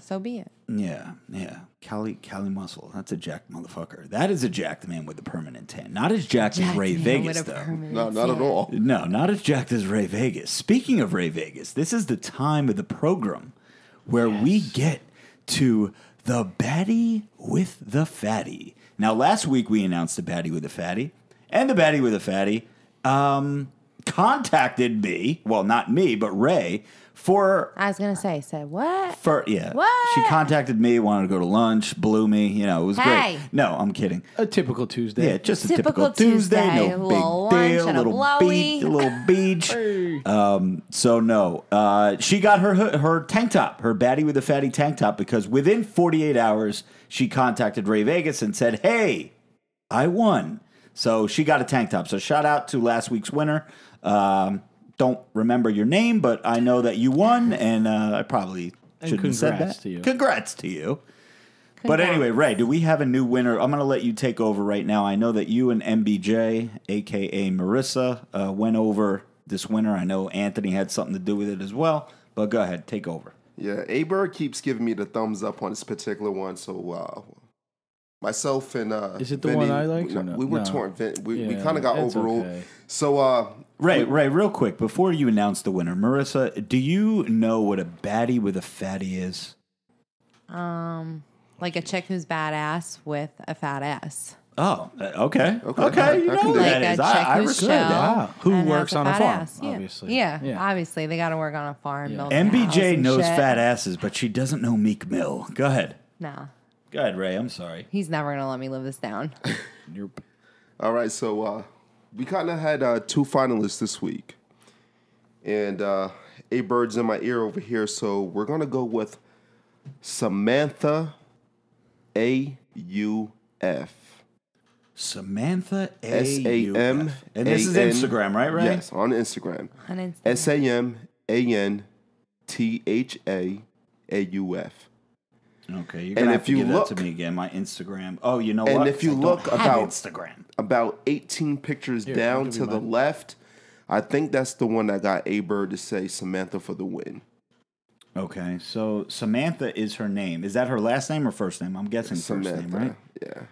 so be it. yeah, yeah, Cali Cali Muscle, that's a jacked motherfucker. That is a jacked man with a permanent tan. Not as jacked as Ray Vegas though. No, not at all. No, not as jacked as Ray Vegas. Speaking of Ray Vegas, this is the time of the program where we get to the baddie with the fatty. Now, last week we announced the baddie with the fatty, and the baddie with the fatty um, contacted me. Well, not me, but Ray for I was gonna say, said what? for yeah. What? She contacted me, wanted to go to lunch, blew me. You know, it was Hey. great. No, I'm kidding. A typical Tuesday. Yeah, just a Typical typical Tuesday, Tuesday, no a big little lunch deal, and a little beach, a little beach. *laughs* Um, so no, uh, she got her her tank top, her baddie with a fatty tank top, because within 48 hours she contacted Ray Vegas and said, "Hey, I won." So she got a tank top. So shout out to last week's winner. Um, don't remember your name, but I know that you won, and uh, I probably shouldn't have said that. to you. Congrats to you. But Congrats. anyway, Ray, do we have a new winner? I'm going to let you take over right now. I know that you and MBJ, aka Marissa, uh, went over this winner. I know Anthony had something to do with it as well. But go ahead, take over. Yeah, Aber keeps giving me the thumbs up on this particular one. So uh, myself and uh, Is it the Vinny, one I liked We, or no? we were No. torn. Vin, we we kind of got it's overruled. okay. So uh, Ray, Ray, real quick before you announce the winner, Marissa, do you know what a baddie with a fatty is? Um, like a chick who's badass with a fat ass. Oh, uh, okay, okay, Okay. you I know can what do that Like is. chick I who's respect that. Who and works has a on a fat farm, ass. Yeah. obviously. Yeah. Yeah. obviously they got to work on a farm. Yeah. build a house MBJ and knows shit. fat asses, but she doesn't know Meek Mill. Go ahead, Nah, go ahead, Ray. I'm sorry. he's never gonna let me live this down. *laughs* You're- all right, so uh, we kind of had uh, two finalists this week, and uh, a bird's in my ear over here. So we're gonna go with Samantha A U F. Samantha A S A M. and this is Instagram, right? Ray? Yes, on Instagram. On Instagram. S A M A N T H A A U F. Okay, you're And gonna have if to you give look- that to me again. My Instagram. Oh, you know And what? if you I look about- Instagram, About 18 pictures I'll down to the mine. left, I think that's the one that got A Bird to say Samantha for the win. okay. So Samantha is her name. Is that her last name or first name? I'm guessing first name, right? Yeah.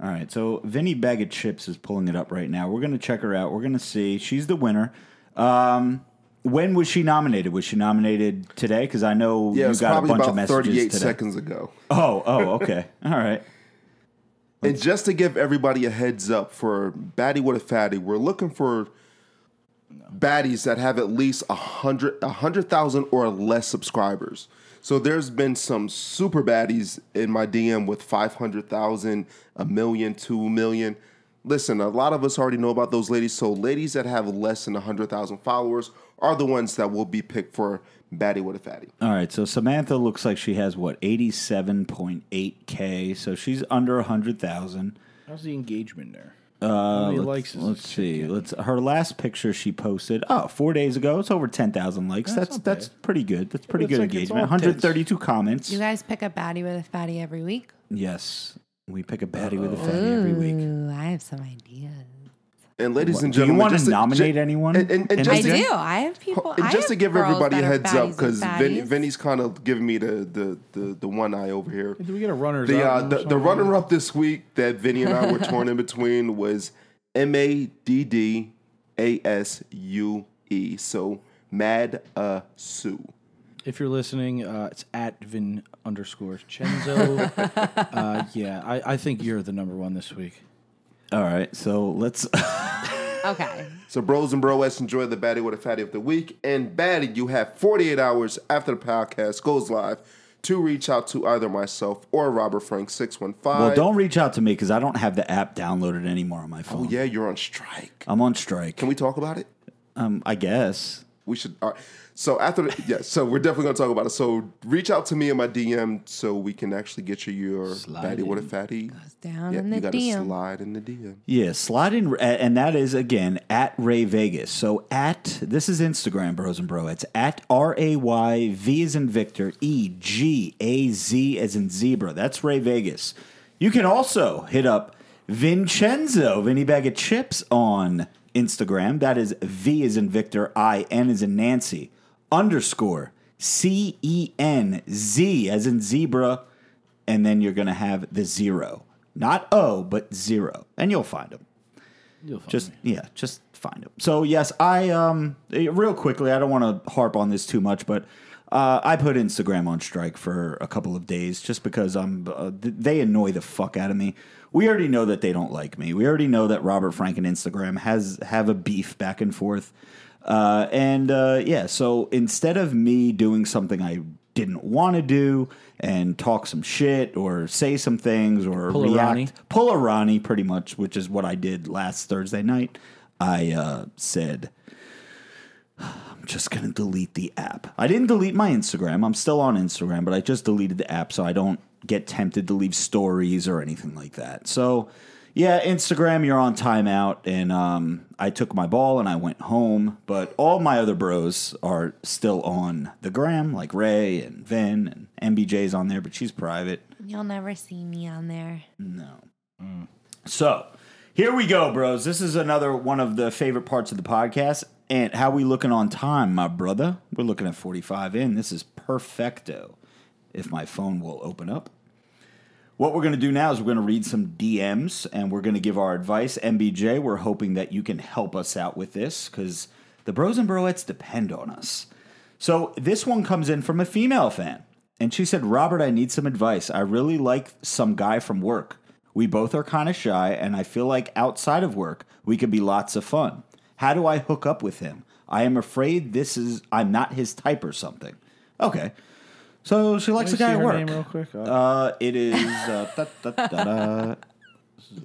All right. So Vinny Bag of Chips is pulling it up right now. We're gonna check her out. We're gonna see. She's the winner. Um, when was she nominated? Was she nominated today? Because I know Yeah, you got a bunch of messages 38 today. seconds ago. Oh, oh, okay. *laughs* All right. And just to give everybody a heads up for Baddie with a Fatty, we're looking for baddies that have at least a hundred, a hundred thousand or less subscribers. So there's been some super baddies in my DM with five hundred thousand, a million, two million. Listen, a lot of us already know about those ladies. So ladies that have less than a hundred thousand followers are the ones that will be picked for Baddie with a Fatty. All right, so Samantha looks like she has what eighty-seven point eight k. So she's under hundred thousand. How's the engagement there? Uh, let's, likes let's see. chick Let's her last picture she posted. Oh, four days ago. It's over ten thousand likes. That's not that's, pretty good. That's pretty good like engagement. all One hundred tits. thirty-two comments. you guys pick a baddie with a fatty every week. yes, we pick a baddie with a fatty every week. Ooh, I have some ideas. And ladies and Do you want just to nominate ju- anyone? And, and, and just I to, do. I have people. And I just to give everybody a heads up, because Vin. Vinny's kind of giving me the, the, the, the one eye over here. Do we get a runners The, uh, the, the runner up this week that Vinny and I were *laughs* torn in between was M A D D A S U E. So Mad uh, Sue. If you're listening, uh, it's at Vin underscore Chenzo. *laughs* uh, yeah, I, I think you're the number one this week. All right, so let's. *laughs* Okay. So, bros and broettes, enjoy the Baddie with a Fatty of the week. And Baddie, you have 48 hours after the podcast goes live to reach out to either myself or Robert Frank 615. well, don't reach out to me because I don't have the app downloaded anymore on my phone. Oh, yeah, you're on strike. I'm on strike. Can we talk about it? Um, I guess. we should. All right. So after, the, yeah, so we're definitely gonna talk about it. So reach out to me in my DM so we can actually get you your Slide fatty. What a fatty. down Yeah, in the you gotta DM. slide in the DM. Yeah, slide in, and that is again at Ray Vegas. So at this is Instagram, bros and bro. It's at R A Y V as in Victor E G A Z as in zebra. That's Ray Vegas. You can also hit up Vincenzo Vinny Bag of Chips on Instagram. That is V is in Victor, I N is in Nancy underscore C E N Z as in zebra and then you're going to have the zero. Not O, but zero. And you'll find them. You'll find Just me. yeah, just find them. So yes, I um eh, real quickly, I don't want to harp on this too much, but uh, I put Instagram on strike for a couple of days just because I'm uh, th- they annoy the fuck out of me. We already know that they don't like me. We already know that Robert Frank and Instagram has have a beef back and forth. Uh, and uh, yeah, so instead of me doing something I didn't want to do and talk some shit or say some things or Pull a react, Ronnie. pull a Ronnie, pretty much, which is what I did last Thursday night. I uh, said, I'm just going to delete the app. I didn't delete my Instagram. I'm still on Instagram, but I just deleted the app so I don't get tempted to leave stories or anything like that. So, yeah, Instagram, you're on timeout. And um, I took my ball and I went home. But all my other bros are still on the gram, like Ray and Vin and MBJ's on there, but she's private. You'll never see me on there. No. So here we go, bros. This is another one of the favorite parts of the podcast. And how we looking on time, my brother? We're looking at 45 in. This is perfecto. If my phone will open up. What we're going to do now is we're going to read some DMs and we're going to give our advice. MBJ, we're hoping that you can help us out with this because the bros and broettes depend on us. So this one comes in from a female fan. And she said, Robert, I need some advice. I really like some guy from work. We both are kind of shy, and I feel like outside of work, we could be lots of fun. How do I hook up with him? I am afraid this is, I'm not his type or something. Okay. So she likes the guy see at her work. name real quick. Uh, Uh, it is. Uh, *laughs* da, da, da, da.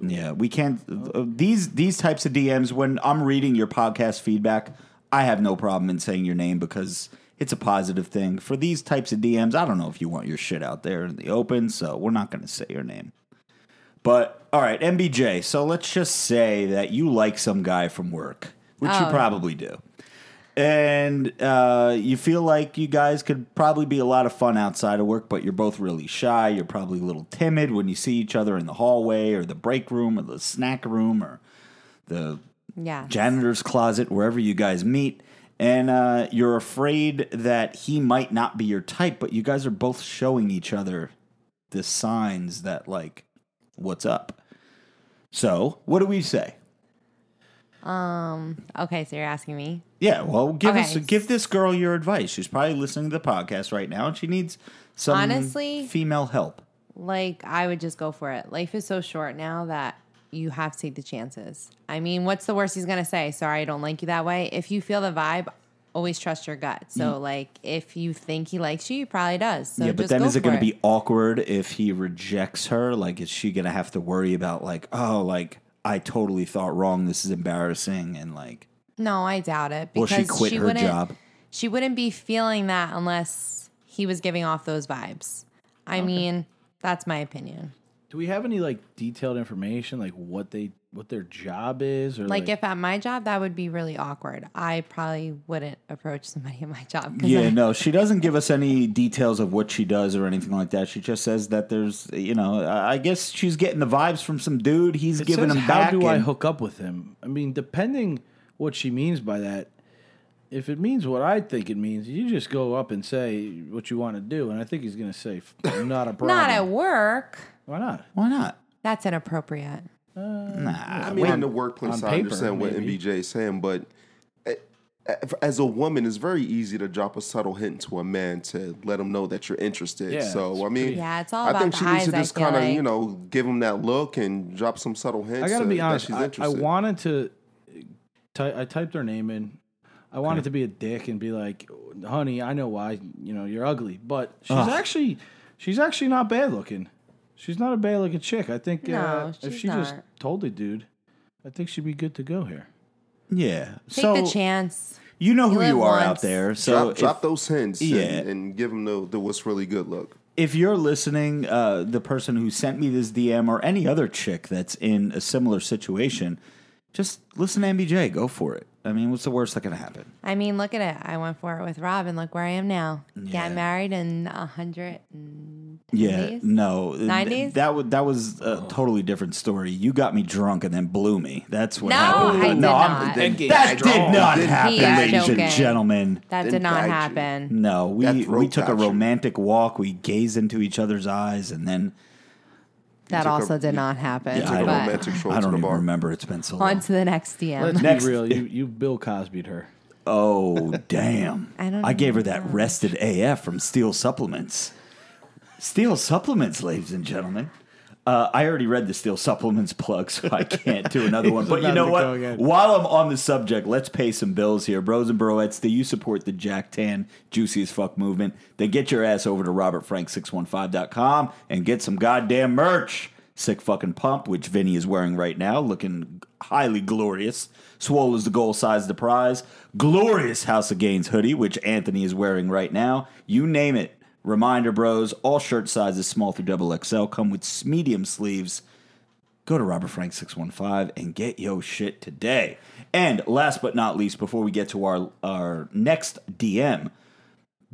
Yeah, we can't. Uh, these these types of DMs. When I'm reading your podcast feedback, I have no problem in saying your name because it's a positive thing. For these types of DMs, I don't know if you want your shit out there in the open, so we're not going to say your name. But all right, MBJ. So let's just say that you like some guy from work, which you Oh. probably do and uh, you feel like you guys could probably be a lot of fun outside of work, but you're both really shy. You're probably a little timid when you see each other in the hallway or the break room or the snack room or the Yeah. janitor's closet, wherever you guys meet. And uh, you're afraid that he might not be your type, but you guys are both showing each other the signs that, like, what's up. So, what do we say? Um, okay, so you're asking me. Yeah, well, give Okay. us give this girl your advice. She's probably listening to the podcast right now, and she needs some Honestly- female help. Like, I would just go for it. Life is so short now that you have to take the chances. I mean, what's the worst he's going to say? Sorry, I don't like you that way. If you feel the vibe, always trust your gut. So, mm. like, if you think he likes you, he probably does. So yeah, but then go is it going to be awkward if he rejects her? Like, is she going to have to worry about like, oh, like I totally thought wrong. This is embarrassing, and like, No, I doubt it. will Because she quit her wouldn't, job? She wouldn't be feeling that unless he was giving off those vibes. I mean, that's my opinion. do we have any like detailed information, like what they what their job is, or Like, if at my job, that would be really awkward. I probably wouldn't approach somebody at my job Yeah, I- no, she *laughs* doesn't give us any details of what she does or anything like that. She just says that there's, you know, I I guess she's getting the vibes from some dude. He's It giving says, him how back. do I hook up with him? I mean, depending what she means by that. If it means what I think it means, you just go up and say what you want to do, and I think he's going to say not a problem. *laughs* Not at work. Why not? Why not? That's inappropriate. Nah, I mean, wait. in the workplace, on I paper, understand what maybe. MBJ is saying, but eh, eh, as a woman, it's very easy to drop a subtle hint to a man to let him know that you're interested. Yeah, so, it's I mean, pretty- Yeah, it's all I about think the she needs eyes, to I just feel kind of, like. you know, give him that look and drop some subtle hints. I got to uh, be that honest. she's I, I interested. wanted to. Ty- I typed her name in. I wanted to be a dick and be like, "Honey, I know why. You know you're ugly, but she's Ugh. actually, she's actually not bad looking. She's not a bad looking chick. I think uh, No, if she's she just told the dude, I think she'd be good to go here. Yeah. Take so the chance. you know who live you are out there. So drop, if, drop those hints Yeah. and, and give them the, the what's really good look. if you're listening, uh, the person who sent me this DM or any other chick that's in a similar situation, just listen to MBJ. Go for it. I mean, what's the worst that can happen? I mean, look at it. I went for it with Rob, and look where I am now. Yeah. Got married in a hundred Yeah, days? no, 90s? that was that was a totally different story. You got me drunk and then blew me. That's what No, happened. I did no, not. I'm- Then that get did not happen, He is ladies and gentlemen. That did not guide you. happen. No, we we took a got you. romantic walk. We gazed into each other's eyes, and then That took a- also did not happen. Yeah, I but romantic stroll I don't the even bar. remember. It's been so on long. to the next DM. Let's Next. be real. You you Bill Cosby'd her. Oh *laughs* damn! I don't I gave her that know. rested AF from Steel Supplements. Steel Supplements, ladies and gentlemen. Uh, I already read the Steel Supplements plug, so I can't do another *laughs* one. But you know what? While I'm on the subject, let's pay some bills here. Bros and broettes, do you support the Jack Tan Juicy as Fuck movement? Then get your ass over to robertfrank615.com and get some goddamn merch. Sick fucking pump, which Vinny is wearing right now, looking highly glorious. Swole is the goal size of the prize. Glorious House of Gains hoodie, which Anthony is wearing right now. You name it. Reminder, bros, all shirt sizes small through double XL come with medium sleeves. Go to Robert Frank 615 and get yo shit today. And last but not least, before we get to our, our next DM,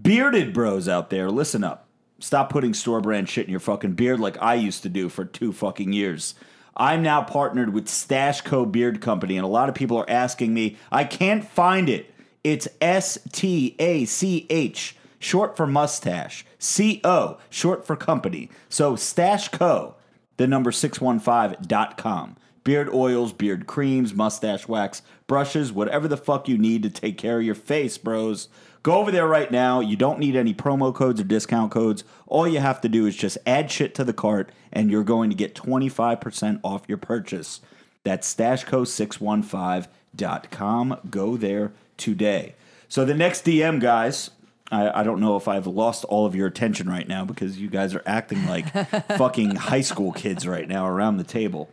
bearded bros out there, listen up. Stop putting store brand shit in your fucking beard like I used to do for two fucking years. I'm now partnered with Stach Co. Beard Company, and a lot of people are asking me, I can't find it. It's S T A C H, short for mustache. C O, short for company. So Stach Co the number 615.com. Beard oils, beard creams, mustache wax, brushes, whatever the fuck you need to take care of your face, bros. Go over there right now. You don't need any promo codes or discount codes. All you have to do is just add shit to the cart and you're going to get 25% off your purchase. That's stachco615.com. Go there today. So the next DM, guys, I, I don't know if I've lost all of your attention right now because you guys are acting like *laughs* fucking high school kids right now around the table.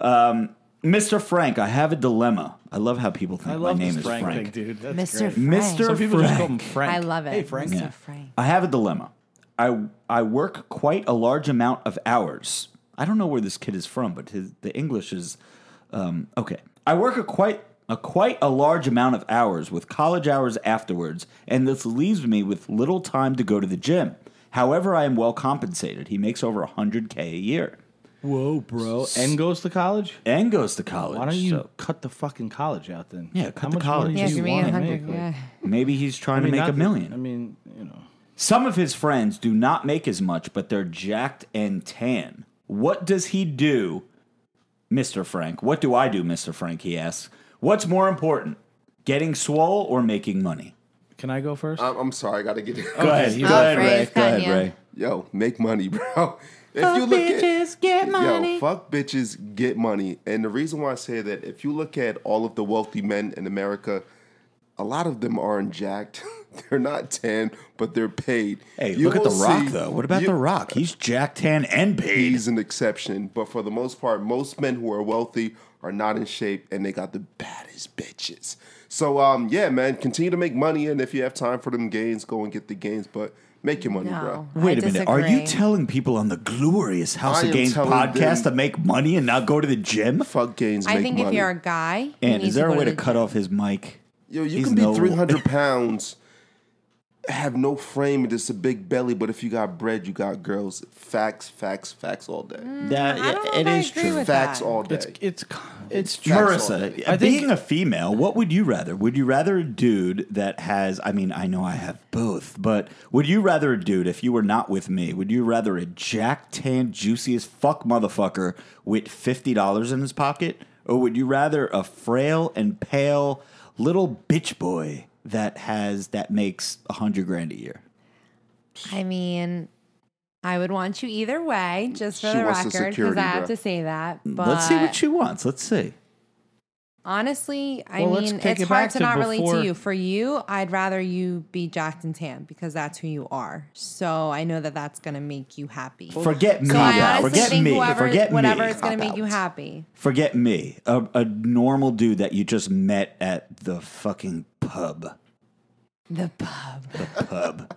Um, Mr. Frank, I have a dilemma. I love how people think I my name this is Frank, Frank. thing, dude. That's Mr. great. Frank. Mr. Some people just call Frank. him Frank. I love it. Hey, Frank. Mr. Frank. I have a dilemma. I I work quite a large amount of hours. I don't know where this kid is from, but his the English is um, okay. I work a quite a quite a large amount of hours with college hours afterwards, and this leaves me with little time to go to the gym. However, I am well compensated. He makes over 100k a year Whoa, bro. And goes to college? and goes to college. Why don't you so cut the fucking college out then? Yeah, cut How the much college. money Yeah, do if you you're want to 100, make? Like, yeah. maybe he's trying I mean, to make not a that- million. I mean, you know. Some of his friends do not make as much, but they're jacked and tan. What does he do, Mr. Frank? What do I do, Mr. Frank? He asks. What's more important, getting swole or making money? Can I go first? I'm, I'm sorry, I gotta get it. Go *laughs* ahead. you Go go. ahead, Ray, Ray. Go ahead. Ray. Yo, make money, *laughs* bro. If you look at get money. Yo, fuck bitches, get money. And the reason why I say that, if you look at all of the wealthy men in America, a lot of them aren't jacked. *laughs* they're not tan, but they're paid. Hey, You look at The will Rock, see- though. What about you- The Rock? He's jacked, tan, and paid. He's an exception, but for the most part, most men who are wealthy are not in shape, and they got the baddest bitches. So, um, yeah, man, continue to make money, and if you have time for them gains, go and get the gains. But make your money, No. bro. Wait I a minute. Are you telling people on the glorious House I of Gains podcast to make money and not go to the gym? Fuck gains. Man. I make think money. if you're a guy, you And need is there to a way to the cut gym. off his mic? Yo, you He's can be no- 300 pounds, have no frame, and just a big belly, but if you got bread, you got girls. Facts, facts, facts all day. Mm, that, I don't know it if I is agree true. Facts that. all day. it's it's it's Facts Marissa. I think- being a female, what would you rather? Would you rather a dude that has, I mean, I know I have both, but would you rather a dude, if you were not with me, would you rather a jack tan, juicy as fuck motherfucker with $50 in his pocket? Or would you rather a frail and pale little bitch boy that has, that makes a hundred grand a year? I mean, I would want you either way, just for She the record, because I have to say that. But Let's see what she wants. Let's see. Honestly, I Well, mean, it's it hard to to not relate to you. For you, I'd rather you be jacked and tan because that's who you are. So I know that that's going to make you happy. Forget me. so I now. Forget think me. whoever, Forget whatever me. is going to make you happy. Forget me, a, a normal dude that you just met at the fucking pub. The pub. The pub.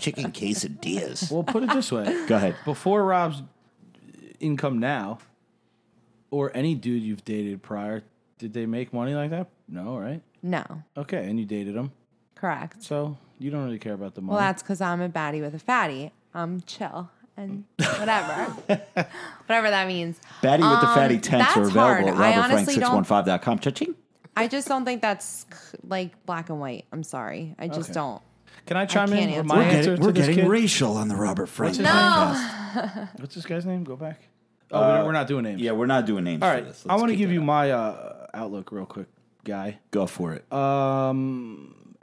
Chicken quesadillas. Well, put it this way: *laughs* Go ahead. before Rob's income now, or any dude you've dated prior, did they make money like that? No, right? No, Okay, and you dated them, correct. so you don't really care about the money. Well, that's because I'm a baddie with a fatty. I'm chill and whatever, *laughs* whatever that means. Baddie with the Um, fatty tents are that's hard. available I at honestly don't- robertfrank615.com. Cha-ching. I just don't think that's like black and white. I'm sorry. I just Okay. don't. Can I chime in can't with answer my We're answer we're to this getting kid? racial on the Robert Frank his podcast. What's this guy's name? Go back. Oh, we don't- we're not doing names. Yeah, we're not doing names All for right. this. I Let's want to keep give that you up. my uh, outlook real quick, guy. Go for it. Um,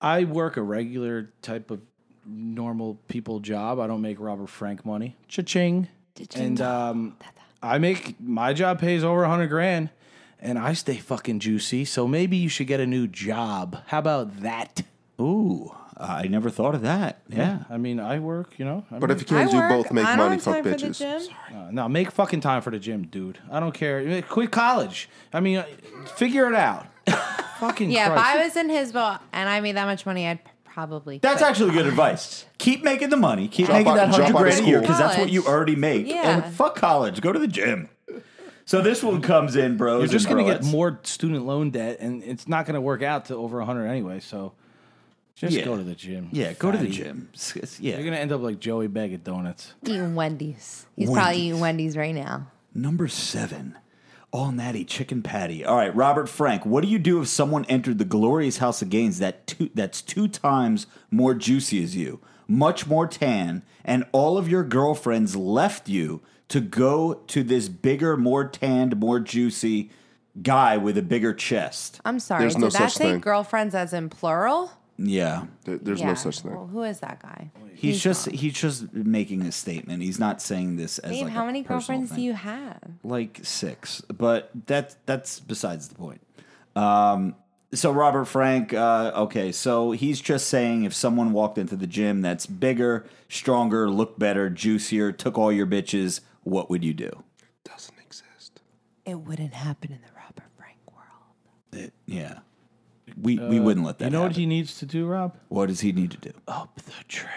I work a regular type of normal people job. I don't make Robert Frank money. Cha-ching. And um, I make my job pays over a hundred grand, and I stay fucking juicy. So maybe you should get a new job. How about that? Ooh, I never thought of that. Yeah. I mean, I work. You know. I But mean, if you can't do work. both, make I don't money, have fuck time for the bitches. gym. Uh, no, make fucking time for the gym, dude. I don't care. Quit college. I mean, uh, figure it out. *laughs* fucking Yeah, Christ. if I was in his boat and I made that much money, I'd p- probably. That's quit. actually good advice. Keep making the money. Keep Drop making out- that drop hundred out of grand a year school. because that's what you already make. Yeah. And fuck college. Go to the gym. So this one comes in, bros. You're just and going to get broettes. more student loan debt, and it's not going to work out to over 100 anyway. So just Yeah. go to the gym. Yeah, go to the fatty. gym. It's- it's- yeah. You're going to end up like Joey Bag of Donuts. eating Wendy's. He's probably eating Wendy's right now. Number seven, all natty chicken patty. All right, Robert Frank, what do you do if someone entered the glorious house of gains that two, that's two times more juicy as you, much more tan, and all of your girlfriends left you to go to this bigger, more tanned, more juicy guy with a bigger chest? I'm sorry. There's Did no that such say thing. girlfriends as in plural? Yeah. There- There's Yeah. no such thing. Well, who is that guy? He's, just he's just making a statement. He's not saying this as Babe, like how a many personal girlfriends thing. do you have? like six, but that that's besides the point. Um, so Robert Frank, uh, okay, so he's just saying if someone walked into the gym that's bigger, stronger, looked better, juicier, took all your bitches, what would you do? Doesn't exist. It wouldn't happen in the Robert Frank world. It- yeah, we we wouldn't let that. Uh, You know what happen. he needs to do, Rob? what does he need to do? Up the tren.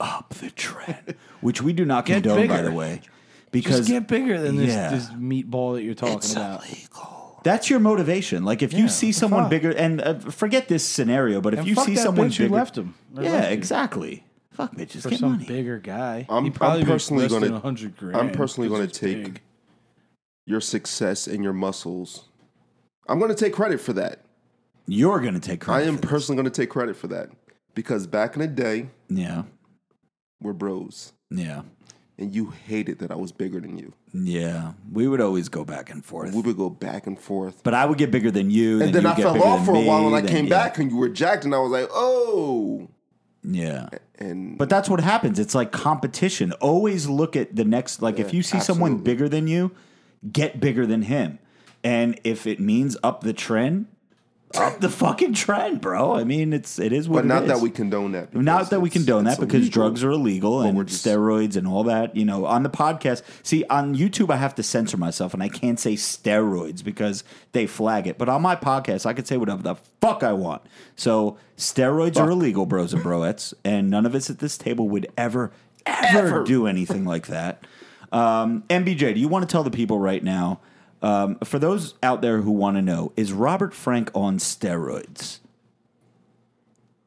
Up the tren, which we do not Get condone, by bigger. the way, because Just get bigger than this, yeah. this meatball that you're talking It's about. illegal. That's your motivation. Like if you see someone fuck? bigger, and uh, forget this scenario, but if And you fuck see that someone bitch who bigger, left him. or yeah, left you exactly. Fuck bitches, For get some money. bigger guy. I'm- He probably I'm makes personally less gonna- than 100 grand. I'm personally 'cause gonna he's take- big. Your success and your muscles. I'm going to take credit for that. You're gonna take credit. I am personally going to take credit for that because back in the day, Yeah, we're bros, yeah, and you hated that I was bigger than you. yeah. We would always go back and forth, We would go back and forth. but I would get bigger than you, And then I fell off for a while, and I came yeah, back, and you were jacked, and I was like, "Oh!" Yeah, And but that's what happens. It's like competition. Always look at the next. Like if you see someone bigger than you, get bigger than him, and if it means up the tren, up the fucking tren, bro. I mean, it's it is what but not that we condone that. Not that we condone that because illegal. drugs are illegal and just- steroids and all that. You know, on the podcast, see, on YouTube, I have to censor myself and I can't say steroids because they flag it. But on my podcast, I can say whatever the fuck I want. So steroids are illegal, bros and broettes, and none of us at this table would ever, ever, Ever. do anything like that. Um, MBJ, do you want to tell the people right now? Um, for those out there who want to know, is Robert Frank on steroids?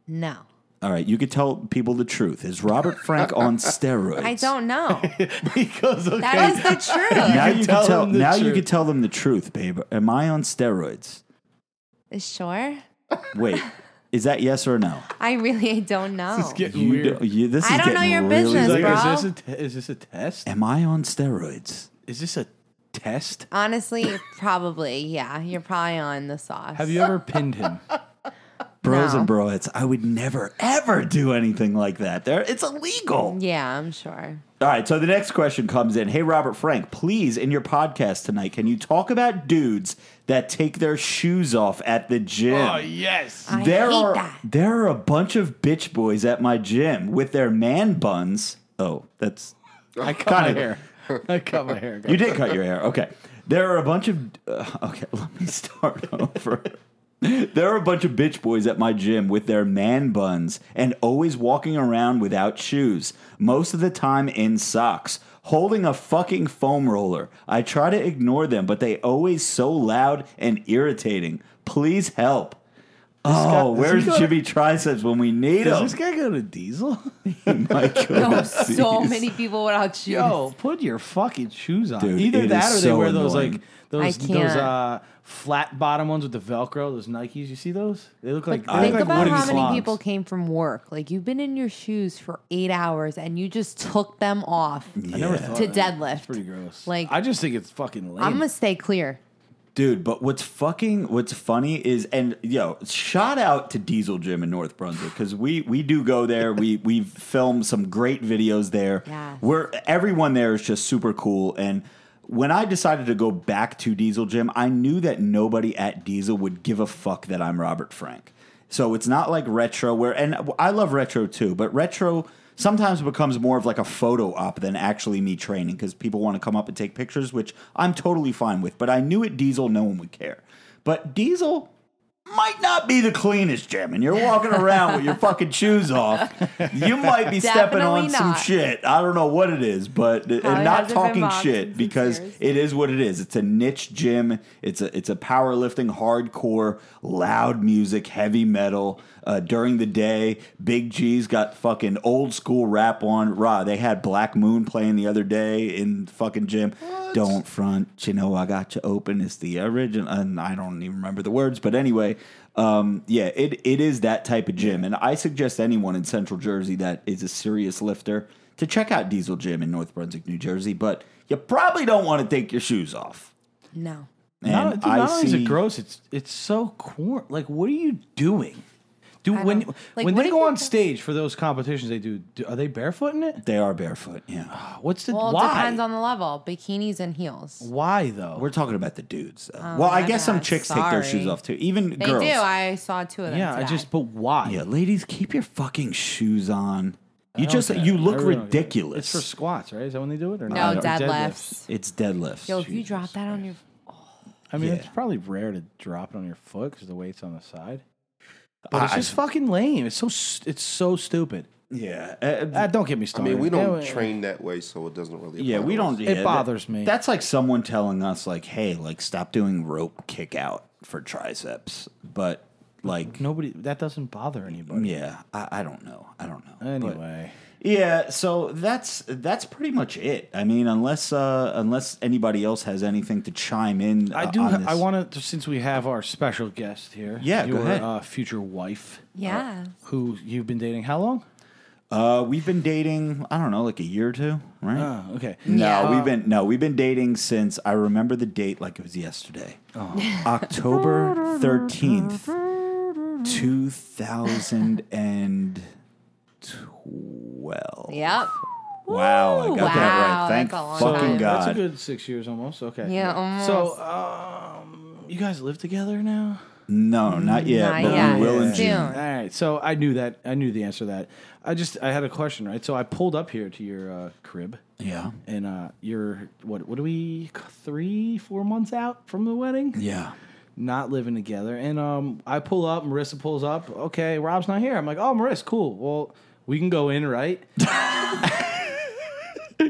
No. All right, you could tell people the truth. Is Robert Frank on *laughs* steroids? I don't know. *laughs* because okay, That is the truth. Now you tell can tell. them the Now you truth. can tell them the truth, babe. Am I on steroids? Sure. Wait, is that yes or no? I really don't know. it's getting You, weird. do- you this I is don't know getting your really business, weird. like, bro. is this a te- is this a test? Am I on steroids? Is this a test? Honestly, probably. Yeah, you're probably on the sauce. Have you ever pinned him? *laughs* Bros No. and broettes, I would never ever do anything like that. There, it's illegal. Yeah, I'm sure. All right, so the next question comes in. Hey, Robert Frank, please, in your podcast tonight, can you talk about dudes that take their shoes off at the gym? Oh yes. I there hate are that. there are a bunch of bitch boys at my gym with their man buns. Oh, that's I cut my kinda- hair. I cut my hair. you did cut your hair. Okay, there are a bunch of. Uh, okay, *laughs* let me start over. There are a bunch of bitch boys at my gym with their man buns and always walking around without shoes, most of the time in socks, holding a fucking foam roller. I try to ignore them, but they always so loud and irritating. Please help. Guy- Oh, does where's he go to- Jimmy Triceps when we need Does him? Does this guy go to Diesel? *laughs* Michael No, so Cease. many people without shoes. Yo, put your fucking shoes on. Dude, Either that that is or they so wear those annoying. like those those uh, flat bottom ones with the Velcro. Those Nikes. You see those? They look like. But they think look about wooden how many slogs. people came from work. Like you've been in your shoes for eight hours and you just took them off I never Yeah. thought to of that. deadlift. It's pretty gross. Like- I just think it's fucking lame. I'm gonna stay clear. Dude, but what's fucking what's funny is and yo, shout out to Diesel Gym in North Brunswick because we we do go there. we *laughs* we've filmed some great videos there. Yes. Where everyone there is just super cool. And when I decided to go back to Diesel Gym, I knew that nobody at Diesel would give a fuck that I'm Robert Frank. So it's not like retro where and I love retro too, but retro sometimes it becomes more of like a photo op than actually me training because people want to come up and take pictures, which I'm totally fine with. But I knew at Diesel no one would care. But Diesel might not be the cleanest gym, and you're walking around with your fucking shoes off. You might be stepping on Definitely some shit. I don't know what it is, but Probably not hasn't talking shit because years. it is what it is. It's a niche gym. It's a it's a powerlifting, hardcore, loud music, heavy metal. Uh, during the day, Big G's got fucking old school rap on. Raw. They had Black Moon playing the other day in fucking gym. Don't front, you know I got you open. It's the original, and I don't even remember the words, but anyway. Um, yeah, it, it is that type of gym, and I suggest anyone in Central Jersey that is a serious lifter to check out Diesel Gym in North Brunswick, New Jersey. But you probably don't want to take your shoes off. No. And not, dude, I not only is it gross, it's it's so corn. Like, what are you doing? Do I when don't- like, when what they if go you're on stage for those competitions they do, do are they barefoot in it? they are barefoot. Yeah, ah, What's the Well, it why? depends on the level. Bikinis and heels. why though? we're talking about the dudes. though. Oh, well, I my guess some bad. chicks take their shoes Sorry. off too. Even They girls. do. I saw two of them. yeah, I today. just but why? yeah, ladies, keep your fucking shoes on. You just care. you look really don't ridiculous. It's for squats, right? Is that when they do it or no not? Or deadlifts. it's deadlifts. Yo, if you drop that on your, oh. I mean, Yeah. it's probably rare to drop it on your foot because the weight's on the side. But it's I- just fucking lame. It's so st- it's so stupid. yeah, uh, Ah, don't get me I started. mean, we don't Yeah, train that way, so it doesn't really. Yeah, apply we to don't. yeah, It that- bothers me. That's like someone telling us, like, "Hey, like, stop doing rope kick out for triceps." But like, Nobody that doesn't bother anybody. yeah, I, I don't know. I don't know. But- Anyway, yeah. So that's that's pretty much it. I mean, unless uh unless anybody else has anything to chime in, I uh, do. on ha- this. I want to since we have our special guest here. Yeah, go your ahead. Uh, future wife, yeah. who you've been dating. How long? Uh, we've been dating. I don't know, like a year or two, right? Oh, okay. No, Yeah. we've been no, we've been dating since I remember the date like it was yesterday. Oh. October thirteenth, two thousand and twelve. Yep. Wow, I got that right. Thank that's a long fucking time. God. That's a good six years almost. Okay. Yeah, almost. So, um, you guys live together now? no, not yet, Not but yet. we will in Soon. June. All right. So I knew that. I knew the answer to that. I just I had a question, right? So I pulled up here to your uh, crib, Yeah, and uh, you're what? What are we? Three, four months out from the wedding? yeah. not living together. And um, I pull up, Marissa pulls up. Okay, Rob's not here. I'm like, oh, Marissa, cool. Well, we can go in, right? *laughs*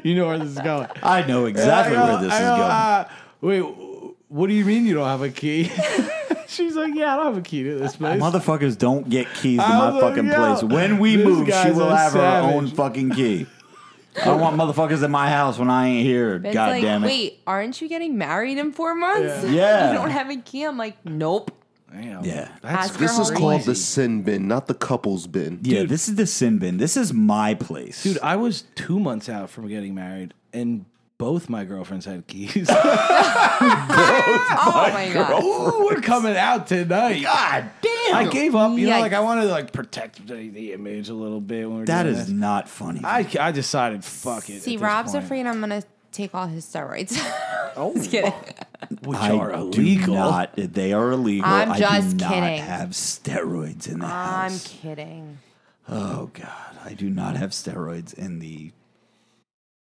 you know where this is going. I know exactly I go- where this I is go, going. uh, wait, what do you mean you don't have a key? *laughs* She's like, yeah, I don't have a key to this place. Motherfuckers don't get keys to my like, fucking yo, place. When we move, she will a have her own fucking key. I don't want motherfuckers in my house when I ain't here. It's God like, damn it. wait, aren't you getting married in four months? Yeah. *laughs* Yeah. you don't have a key. I'm like, nope. Damn. Yeah. That's Ask This is Hurry. called the sin bin, not the couples bin. Yeah, Dude. this is the sin bin. This is my place. Dude, I was two months out from getting married, and both my girlfriends had keys. *laughs* *laughs* *laughs* Oh my god. Ooh, we're coming out tonight. God damn. I gave up. You know, like I wanted to like protect the, the image a little bit when we we're that doing is this. not funny. I, I decided, fuck it. See, at this Rob's point. afraid I'm gonna take all his steroids. Oh, Just kidding. Which I are do illegal. not. They are illegal. I'm I just do not have steroids in the house. I'm house. kidding. Oh God, I do not have steroids in the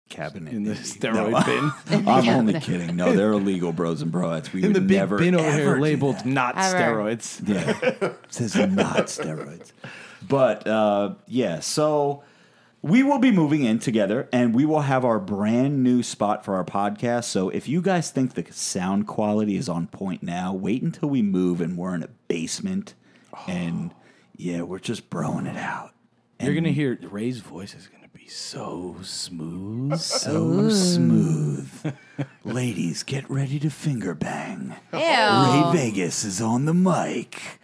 cabinet in the No, steroid *laughs* bin. I'm only kidding. No, they're illegal, bros and broettes. We In the would big never, bin over ever here do labeled that. not Ever. steroids. Yeah, it says not steroids. But uh, yeah, so we will be moving in together, and we will have our brand new spot for our podcast. So if you guys think the sound quality is on point now, wait until we move and we're in a basement, and yeah, we're just broing it out. You're gonna hear Ray's voice is gonna be so smooth. So smooth. *laughs* Ladies, get ready to finger bang. Ew. Ray Vegas is on the mic.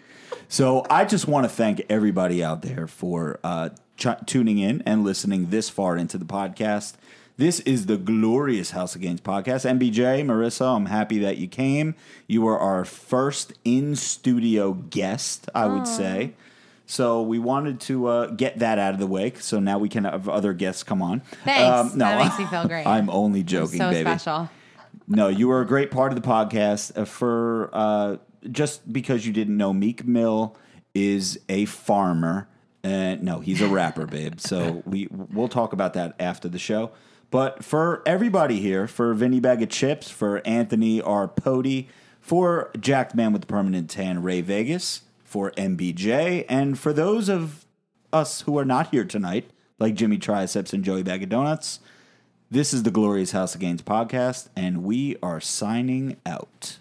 So I just want to thank everybody out there for uh, ch- tuning in and listening this far into the podcast. This is the glorious House of Gains podcast. MBJ, Marissa, I'm happy that you came. You were our first in studio guest, I would say. So we wanted to uh, get that out of the way, so now we can have other guests come on. Um, Thanks. That makes me *laughs* feel great. I'm only joking, so baby. special. No, you were a great part of the podcast. Uh, for uh, just because you didn't know, Meek Mill is a farmer. Uh, no, he's a rapper, babe. *laughs* So we we'll talk about that after the show. But for everybody here, for Vinny Bag of Chips, for Anthony R. Pody, for Jacked Man with the Permanent Tan, Ray Vegas, for MBJ, and for those of us who are not here tonight, like Jimmy Triceps and Joey Bag of Donuts, this is the Glorious House of Gains podcast, and we are signing out.